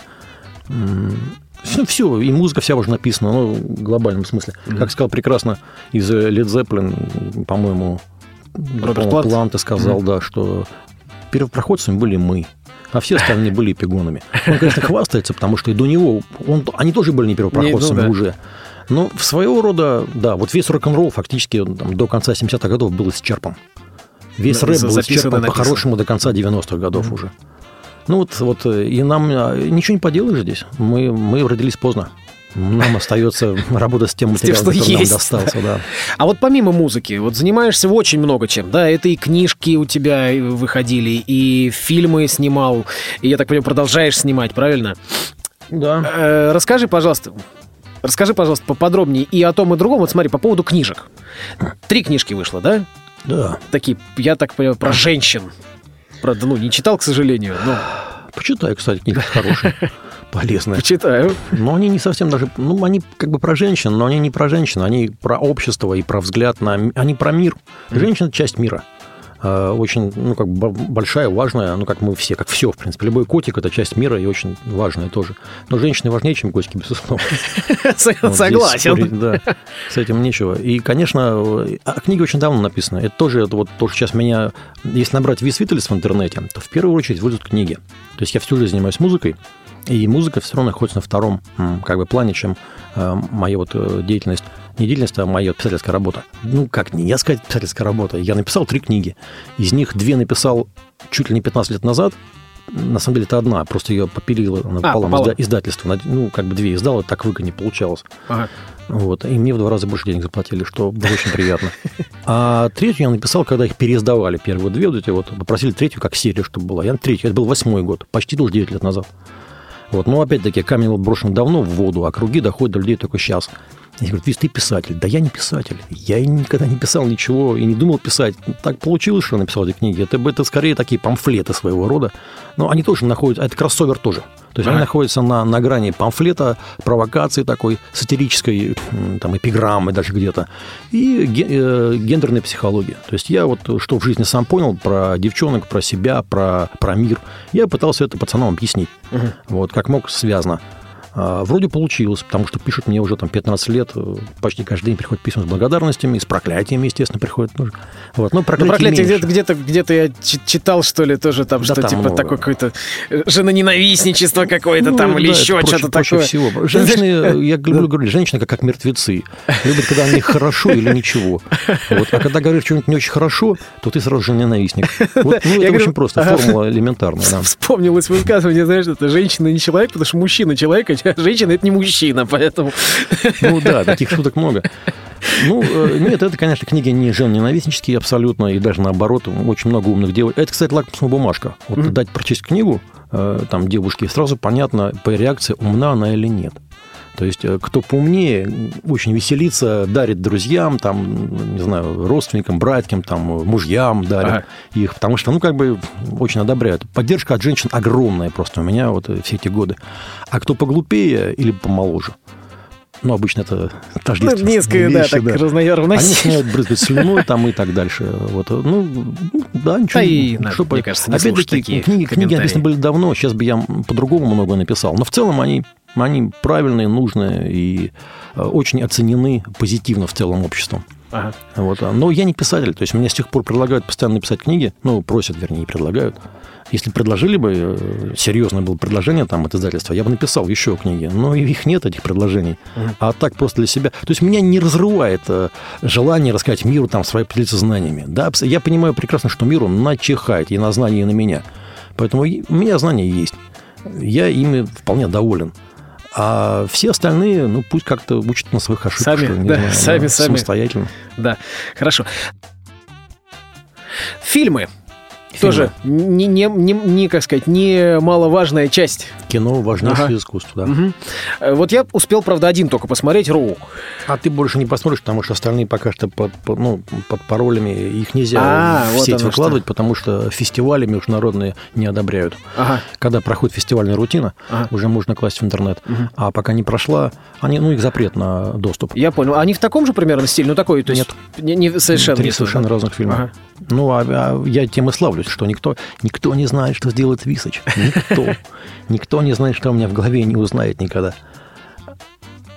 Все, все, и музыка вся уже написана, ну, в глобальном смысле. Как сказал прекрасно из э, Led Zeppelin, по-моему, Роберт Плант? Плант сказал, да, что первопроходцами были мы, а все остальные были эпигонами. Он, конечно, хвастается, потому что и до него, он, они тоже были не первопроходцами Не, ну да. уже. Но в своего рода, да, вот весь рок-н-ролл фактически там, до конца 70-х годов был исчерпан. Весь рэп был исчерпан по-хорошему до конца 90-х годов уже. Ну вот, вот, э, и нам а, ничего не поделаешь здесь. Мы, мы родились поздно. Нам остается работать с тем С тем, материалом, что который нам есть. достался, да. А вот помимо музыки, вот занимаешься очень много чем, да, это и книжки у тебя выходили, и фильмы снимал, и, я так понимаю, продолжаешь снимать, правильно? Да. Э, расскажи, пожалуйста, расскажи, пожалуйста, поподробнее и о том, и другом. Вот смотри, по поводу книжек. Три книжки вышло, да? Да. Такие, я так понимаю, про женщин. Правда, ну, не читал, к сожалению, но Почитай, кстати, книги хорошие, полезные. почитаю. Но они не совсем даже... Ну, они как бы про женщин, но они не про женщин, они про общество и про взгляд на... Они про мир. Женщина – это часть мира. Э, Очень, ну, как бы большая, важная, ну, как мы все, как все, в принципе. Любой котик – это часть мира и очень важная тоже. Но женщины важнее, чем котики, безусловно. Здесь Согласен. да, с этим нечего. И, конечно, а книга очень давно написана. Это тоже, это вот то, что сейчас меня... Если набрать Вис Виталис в интернете, то в первую очередь выйдут книги. То есть я всю жизнь занимаюсь музыкой, и музыка все равно находится на втором как бы плане, чем э, моя вот э, деятельность. Не деятельность, а моя писательская работа. Ну, как не я сказать писательская работа. Я написал три книги. Из них две написал чуть ли не 15 лет назад. На самом деле это одна, просто ее попилило она А, пополам пополам. изда- издательство. Ну, как бы две издал, так не получалось. Ага. Вот. И мне в два раза больше денег заплатили, что было очень приятно. А третью я написал, когда их переиздавали. Первые две вот эти вот, попросили третью как серия, чтобы была. Я третью, это был восьмой год, почти тоже 9 лет назад. Вот. Но опять-таки камень был брошен давно в воду, а круги доходят до людей только сейчас. Они говорят, Вис, ты писатель. Да я не писатель. Я никогда не писал ничего и не думал писать. Так получилось, что я написал эти книги. Это, это скорее такие памфлеты своего рода. Но они тоже находятся... а Это кроссовер тоже. То есть Ага. они находятся на, на грани памфлета, провокации такой, сатирической, там, эпиграммы даже где-то, и э, гендерной психологии. То есть я вот что в жизни сам понял про девчонок, про себя, про, про мир, я пытался это пацанам объяснить. Вот, как мог, связано. А, Вроде получилось, потому что пишут мне уже там 15 лет, э, почти каждый день приходят письма с благодарностями, с проклятиями, естественно, приходят. Ну, Вот. Но Ну, проклятий проклятие где-то, где-то, где-то я чи- читал, что ли, тоже там, Да что там типа много. такое какое-то э, женоненавистничество какое-то Ну, там да, или еще что-то такое. всего. Женщины, я люблю говорить, женщины как, как мертвецы. Любят, когда у них хорошо или ничего. Вот. А когда говоришь что-нибудь не очень хорошо, то ты сразу же ненавистник. Вот, ну, это говорю, очень просто, формула элементарная. да. Вспомнилось высказывание, знаешь, это женщина не человек, потому что мужчина человек, а женщина это не мужчина, поэтому... Ну да, таких шуток много. Ну, э, нет, это, конечно, книги не жен-ненавистнические абсолютно, и даже наоборот, очень много умных девушек. Это, кстати, лакмусная бумажка. Вот дать прочесть книгу э, там девушке, сразу понятно по реакции, умна она или нет. То есть, э, кто поумнее, очень веселится, дарит друзьям, там, не знаю, родственникам, братьям, там, мужьям дарит Ага. их, потому что, ну, как бы, очень одобряют. Поддержка от женщин огромная просто у меня вот э, все эти годы. А кто поглупее или помоложе, ну, обычно это Ну, тождественные несколько, да, вещи, так да. Они разноярно начинают брызгать слюной там и так дальше. Вот, ну, ну, да, ничего. Да и, что мне кажется, не Опять-таки, книги, книги написаны были давно, сейчас бы я по-другому много написал. Но в целом они, они правильные, нужные и э, очень оценены позитивно в целом обществом. Ага. Вот. а, Но я не писатель, то есть мне с тех пор предлагают постоянно написать книги, ну, просят, вернее, не предлагают. Если предложили бы, э, серьезное было предложение там от издательства, я бы написал еще книги, но их нет, этих предложений. А так просто для себя. То есть меня не разрывает э, желание рассказать миру, там, свои поделиться знаниями. Да, я понимаю прекрасно, что миру начихать и на знания, и на меня. Поэтому у меня знания есть. Я ими вполне доволен. А все остальные, ну, пусть как-то учат на своих ошибках. Сами, что да, знаю, сами, сами. Самостоятельно. Да, хорошо. Фильмы. Тоже не, не, не, не, как сказать, не маловажная часть. Кино важнейшее Ага. искусство, да. Э, Вот я успел, правда, один только посмотреть «Роу». А ты больше не посмотришь, потому что остальные пока что под, ну, под паролями, их нельзя А, в вот сеть выкладывать, потому что фестивали международные не одобряют. Ага. Когда проходит фестивальная рутина, Ага. уже можно класть в интернет. А пока не прошла, они, ну, их запрет на доступ. Я понял. Они в таком же примерно стиле? Ну, такой, то есть... Не, не совершенно. Три не совершенно разных фильма. Ага. Ну, а, а я тем и славлюсь, что никто, никто не знает, что сделает Висыч. Никто. Никто не знает, что у меня в голове, не узнает никогда.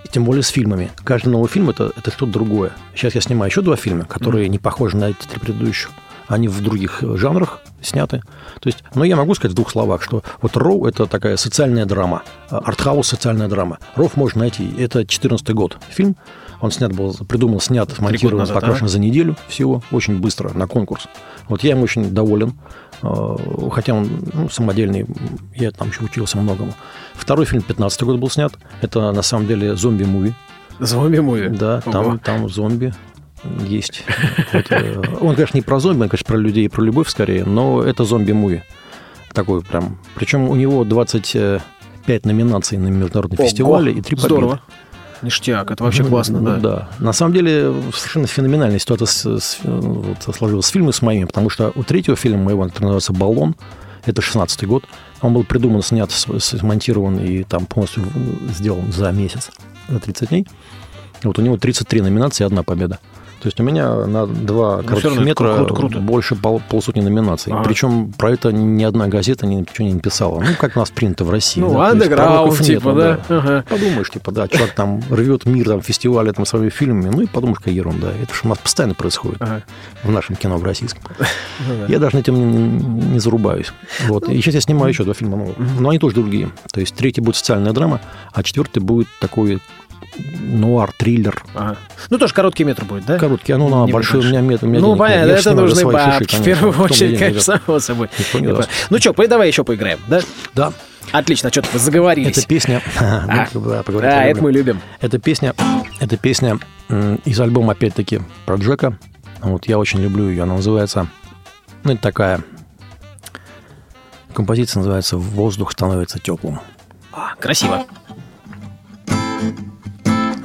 И Тем более с фильмами. Каждый новый фильм это, это что-то другое. Сейчас я снимаю еще два фильма, которые не похожи на эти три предыдущих. Они в других э, жанрах сняты. То есть, но я могу сказать в двух словах, что вот Роу это такая социальная драма, артхаус социальная драма. Ров можно найти. Это 14 год фильм. Он снят был, придумал, снят, смонтирован, покрашен ага. за неделю всего, очень быстро, на конкурс. Вот я им очень доволен, э, хотя он ну, самодельный, я там еще учился многому. Второй фильм 15 год был снят, это на самом деле зомби-муви, Зомби-муви. да, Ого. там, там зомби есть. Вот, э, он, конечно, не про зомби, он, конечно, про людей про любовь скорее, но это зомби-муви. Такой прям. Причем у него 25 номинаций на международном Ого, фестивале и 3 победы. Здорово. Ништяк, это вообще классно, да. да. На самом деле, совершенно феноменальная ситуация с- с- вот, сложилась с фильмом с моими, потому что у третьего фильма моего, который называется «Баллон», это 16-й год, он был придуман, снят, смонтирован и там полностью сделан за месяц, за 30 дней. Вот у него 33 номинации и одна победа. То есть у меня на два Ну, коротких метра круто, круто. больше пол- полсотни номинаций. Ага. Причем про это ни одна газета ничего не написала. Ну, как у нас принято в России. Ну, да, андеграунд, типа, нету, да? Ага. Подумаешь, типа, да, чувак там рвет мир, там, фестивали там, своими фильмами, ну и подумаешь, какая ерунда. Это же у нас постоянно происходит Ага. в нашем кино, в российском. Ну да. Я даже на этом не, не- не зарубаюсь. Вот. И сейчас я снимаю еще два фильма новых. Но они тоже другие. То есть третий будет социальная драма, а четвертый будет такой нуар, триллер. Ага. Ну, тоже короткий метр будет, да? Короткий, а ну на Не большой, у меня мет- у меня Ну, понятно, это нужны свои шиши, бабки, в первую очередь, конечно, само собой. Ну что, давай еще поиграем, да? Да, Отлично, что-то заговорились. это песня... Ну, да, Да, это мы любим. Это песня, это песня из альбома, опять-таки, про Джека. Вот я очень люблю ее. Она называется... Ну, это такая... Композиция называется «Воздух становится теплым». А, красиво.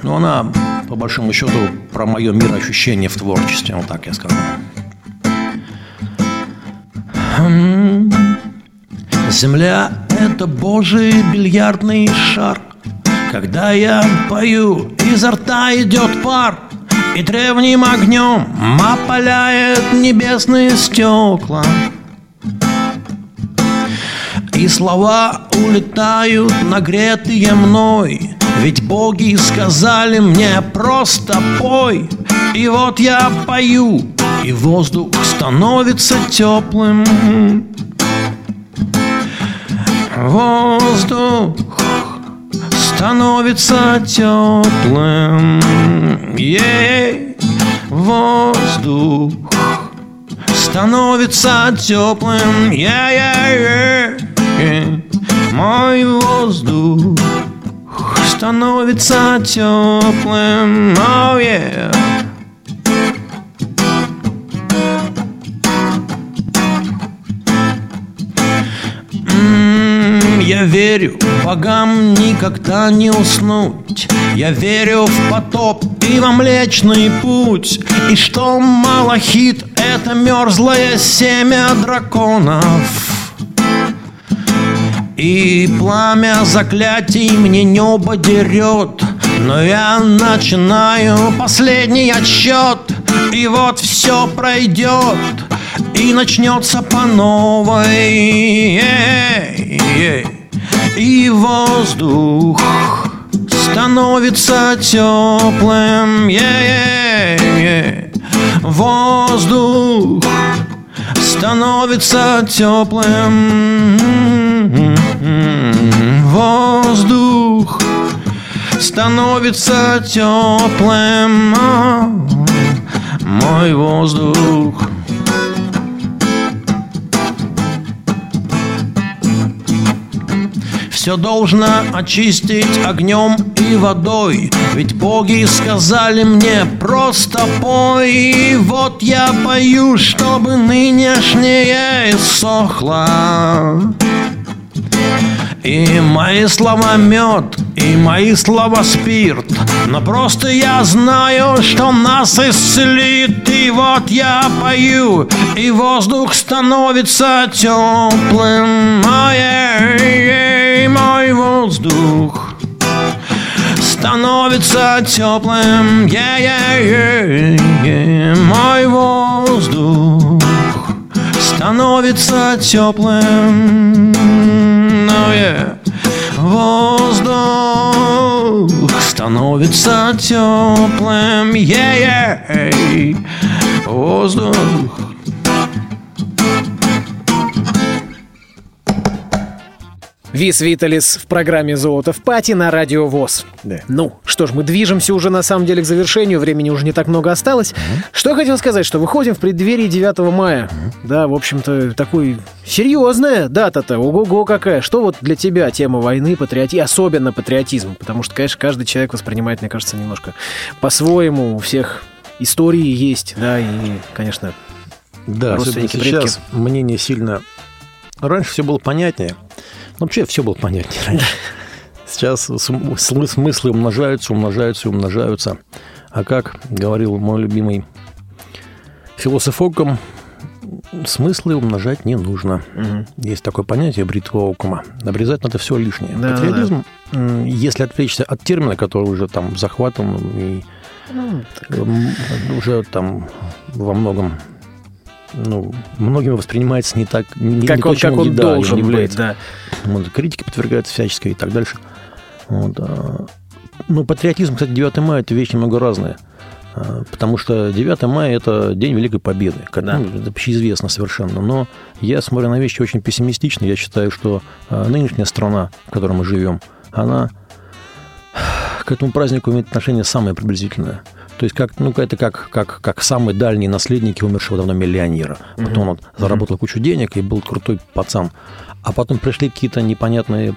Ну, она, по большому счету, про мое мироощущение в творчестве. Вот так я скажу. М, Земля – это божий бильярдный шар. Когда я пою, изо рта идет пар, И древним огнем опаляет небесные стекла. И слова улетают, нагретые мной Ведь боги сказали мне просто пой И вот я пою, и воздух становится теплым. Воздух становится теплым. Ей, воздух становится теплым. Yeah, yeah, yeah. Мой воздух становится теплым. Oh, yeah. Я верю, богам никогда не уснуть. Я верю в потоп и во млечный путь. И что малахит — это мерзлое семя драконов И пламя заклятий мне небо дерет Но я начинаю последний отсчет И вот все пройдет и начнется по новой. И воздух становится теплым. Воздух становится теплым. Воздух становится теплым. Мой воздух. Все должно очистить огнем и водой. Ведь боги сказали мне просто пой И вот я пою, чтобы нынешнее иссохло и мои слова мед, и мои слова спирт. Но просто я знаю, что нас исцелит И вот я пою, и воздух становится теплым Ой, мой воздух становится теплым yeah, yeah, yeah. Мой воздух становится теплым yeah. Воздух становится теплым yeah, yeah. Воздух Вис Виталис в программе «Золото в пати» на Радио ВОЗ. Да. Ну, что ж, мы движемся уже на самом деле к завершению, времени уже не так много осталось. Что я хотел сказать, что выходим в преддверии 9 мая. Да, в общем-то, такой серьезная дата-то, ого-го какая. Что вот для тебя тема войны, патриоти, особенно патриотизм? Потому что, конечно, каждый человек воспринимает, мне кажется, немножко по-своему, у всех истории есть, да, и, конечно, Да, особенно предки. сейчас мнение сильно... Раньше все было понятнее. Вообще все было понятнее раньше. Сейчас см- смы- смыслы умножаются, умножаются и умножаются. А как говорил мой любимый философ Оккам, смыслы умножать не нужно. Есть такое понятие бритва Оккама. Обрезать надо все лишнее. Да, Патриотизм, м, если отвлечься от термина, который уже там захватан и Ну, м, уже там во многом ну, многими воспринимается не так, не, не как то, он, чем как он да, должен быть, является. да. Вот, критики подвергаются всяческой и так дальше. Вот, а, ну, патриотизм, кстати, 9 мая – это вещь немного разная. А, Потому что 9 мая – это День Великой Победы. Как, Да. ну, это общеизвестно совершенно. Но я смотрю на вещи очень пессимистично. Я считаю, что а, нынешняя страна, в которой мы живем, она к этому празднику имеет отношение самое приблизительное. То есть как, ну, это как, как, как самые дальние наследники умершего давно миллионера. Потом он заработал кучу денег и был крутой пацан. А потом пришли какие-то непонятные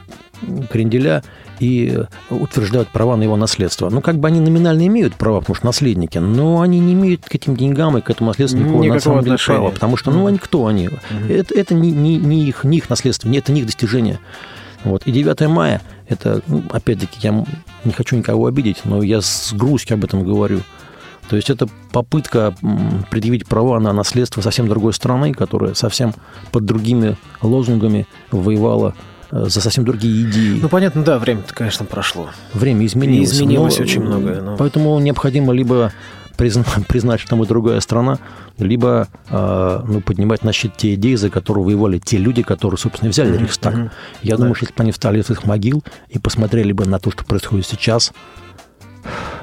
кренделя и утверждают права на его наследство. Ну, как бы они номинально имеют права, потому что наследники, но они не имеют к этим деньгам и к этому наследству никакого, на Никакого самом деле отношения. права, потому что, ну, они кто они? Это, это не, не, не их, не их наследство, не, это не их достижение. Вот. И 9 мая, это, ну, опять-таки, я не хочу никого обидеть, но я с грустью об этом говорю. То есть это попытка предъявить права на наследство совсем другой страны, которая совсем под другими лозунгами воевала э, за совсем другие идеи. Ну, понятно, да, время-то, конечно, прошло. Время изменилось. изменилось но, очень многое, но- Поэтому необходимо либо призна- признать, что мы другая страна, либо э, ну, поднимать на щит те идеи, за которые воевали те люди, которые, собственно, взяли Рейхстаг. Я думаю, что если бы они встали из их могил и посмотрели бы на то, что происходит сейчас,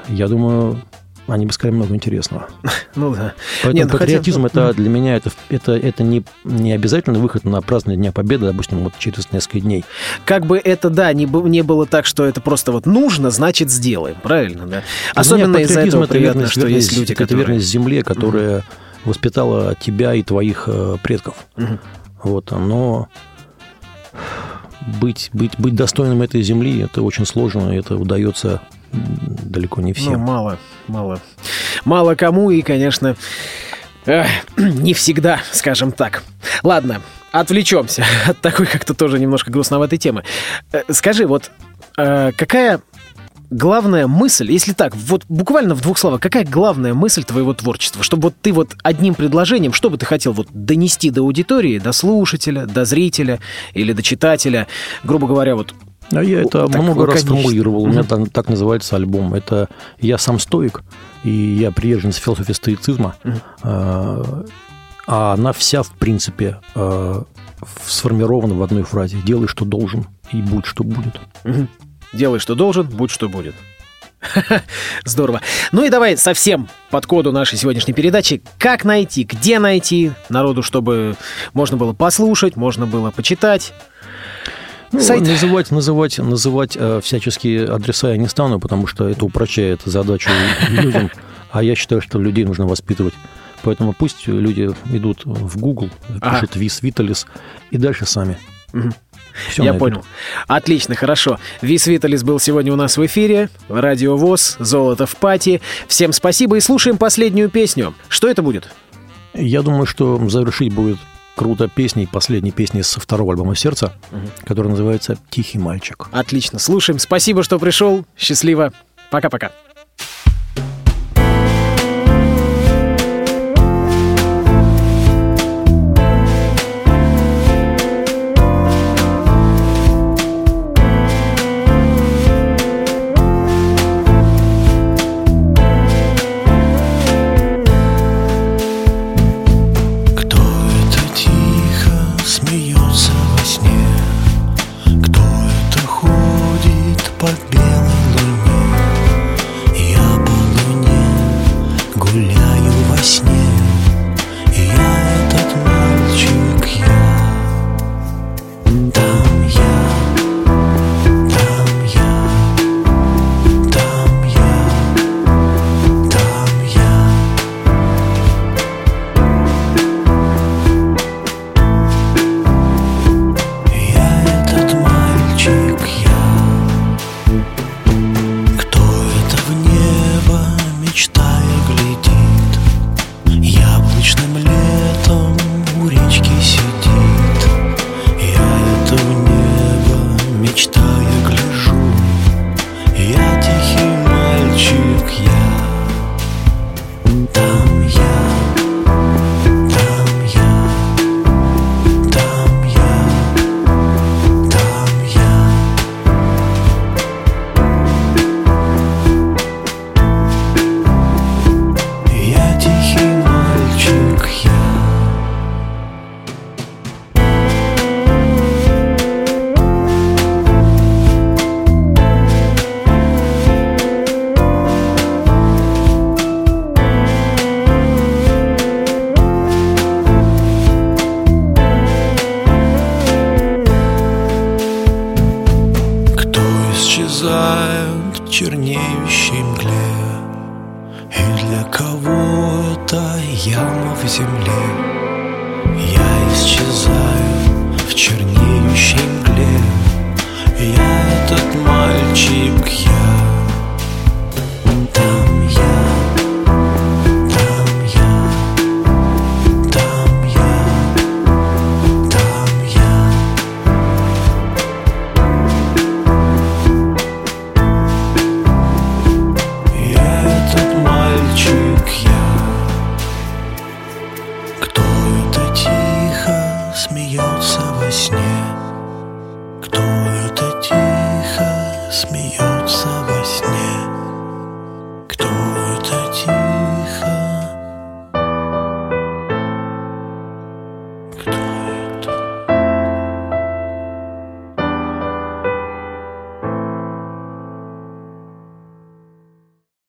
я думаю, они бы сказали много интересного. Ну да. Поэтому Не, ну хотя- патриотизм это для меня это, это, это не, не обязательно выход на празднование Дня Победы, допустим, вот через несколько дней. Как бы это, да, не, не было так, что это просто вот нужно, значит, сделаем. Правильно, да? Особенно Для меня из-за патриотизм этого это приятно, верность- что верность- есть люди, это которые... верность земле, которая воспитала тебя и твоих э, предков. Мгм. Вот, но быть, быть, быть достойным этой земли это очень сложно, это удается далеко не Ну, всем. мало, мало. Мало кому и, конечно, эх, не всегда, скажем так. Ладно, отвлечемся от такой как-то тоже немножко грустноватой темы. Э, Скажи, вот э, какая главная мысль, если так, вот буквально в двух словах, какая главная мысль твоего творчества? Чтобы вот ты вот одним предложением, что бы ты хотел вот донести до аудитории, до слушателя, до зрителя или до читателя, грубо говоря, вот А я это так много раз лаконично. формулировал. У меня там так называется альбом. Это я сам стоик, и я приверженец философии стоицизма. А а она вся, в принципе, в- сформирована в одной фразе. Делай, что должен, и будь, что будет. Делай, что должен, будь, что будет. Здорово. Ну и давай совсем под коду нашей сегодняшней передачи. Как найти, где найти народу, чтобы можно было послушать, можно было почитать. Ну, Сайт. Называть, называть, называть э, всяческие адреса я не стану, потому что это упрощает задачу людям. А я считаю, что людей нужно воспитывать. Поэтому пусть люди идут в Google, пишут Вис Виталис и дальше сами. Всё Я понял. Отлично, хорошо. Вис Виталис был сегодня у нас в эфире. Радио ВОЗ, Золото в пати. Всем спасибо и слушаем последнюю песню. Что это будет? Я думаю, что завершить будет круто песней, последней песней со второго альбома «Сердце», которая называется «Тихий мальчик». Отлично, слушаем. Спасибо, что пришел. Счастливо. Пока-пока. Небо,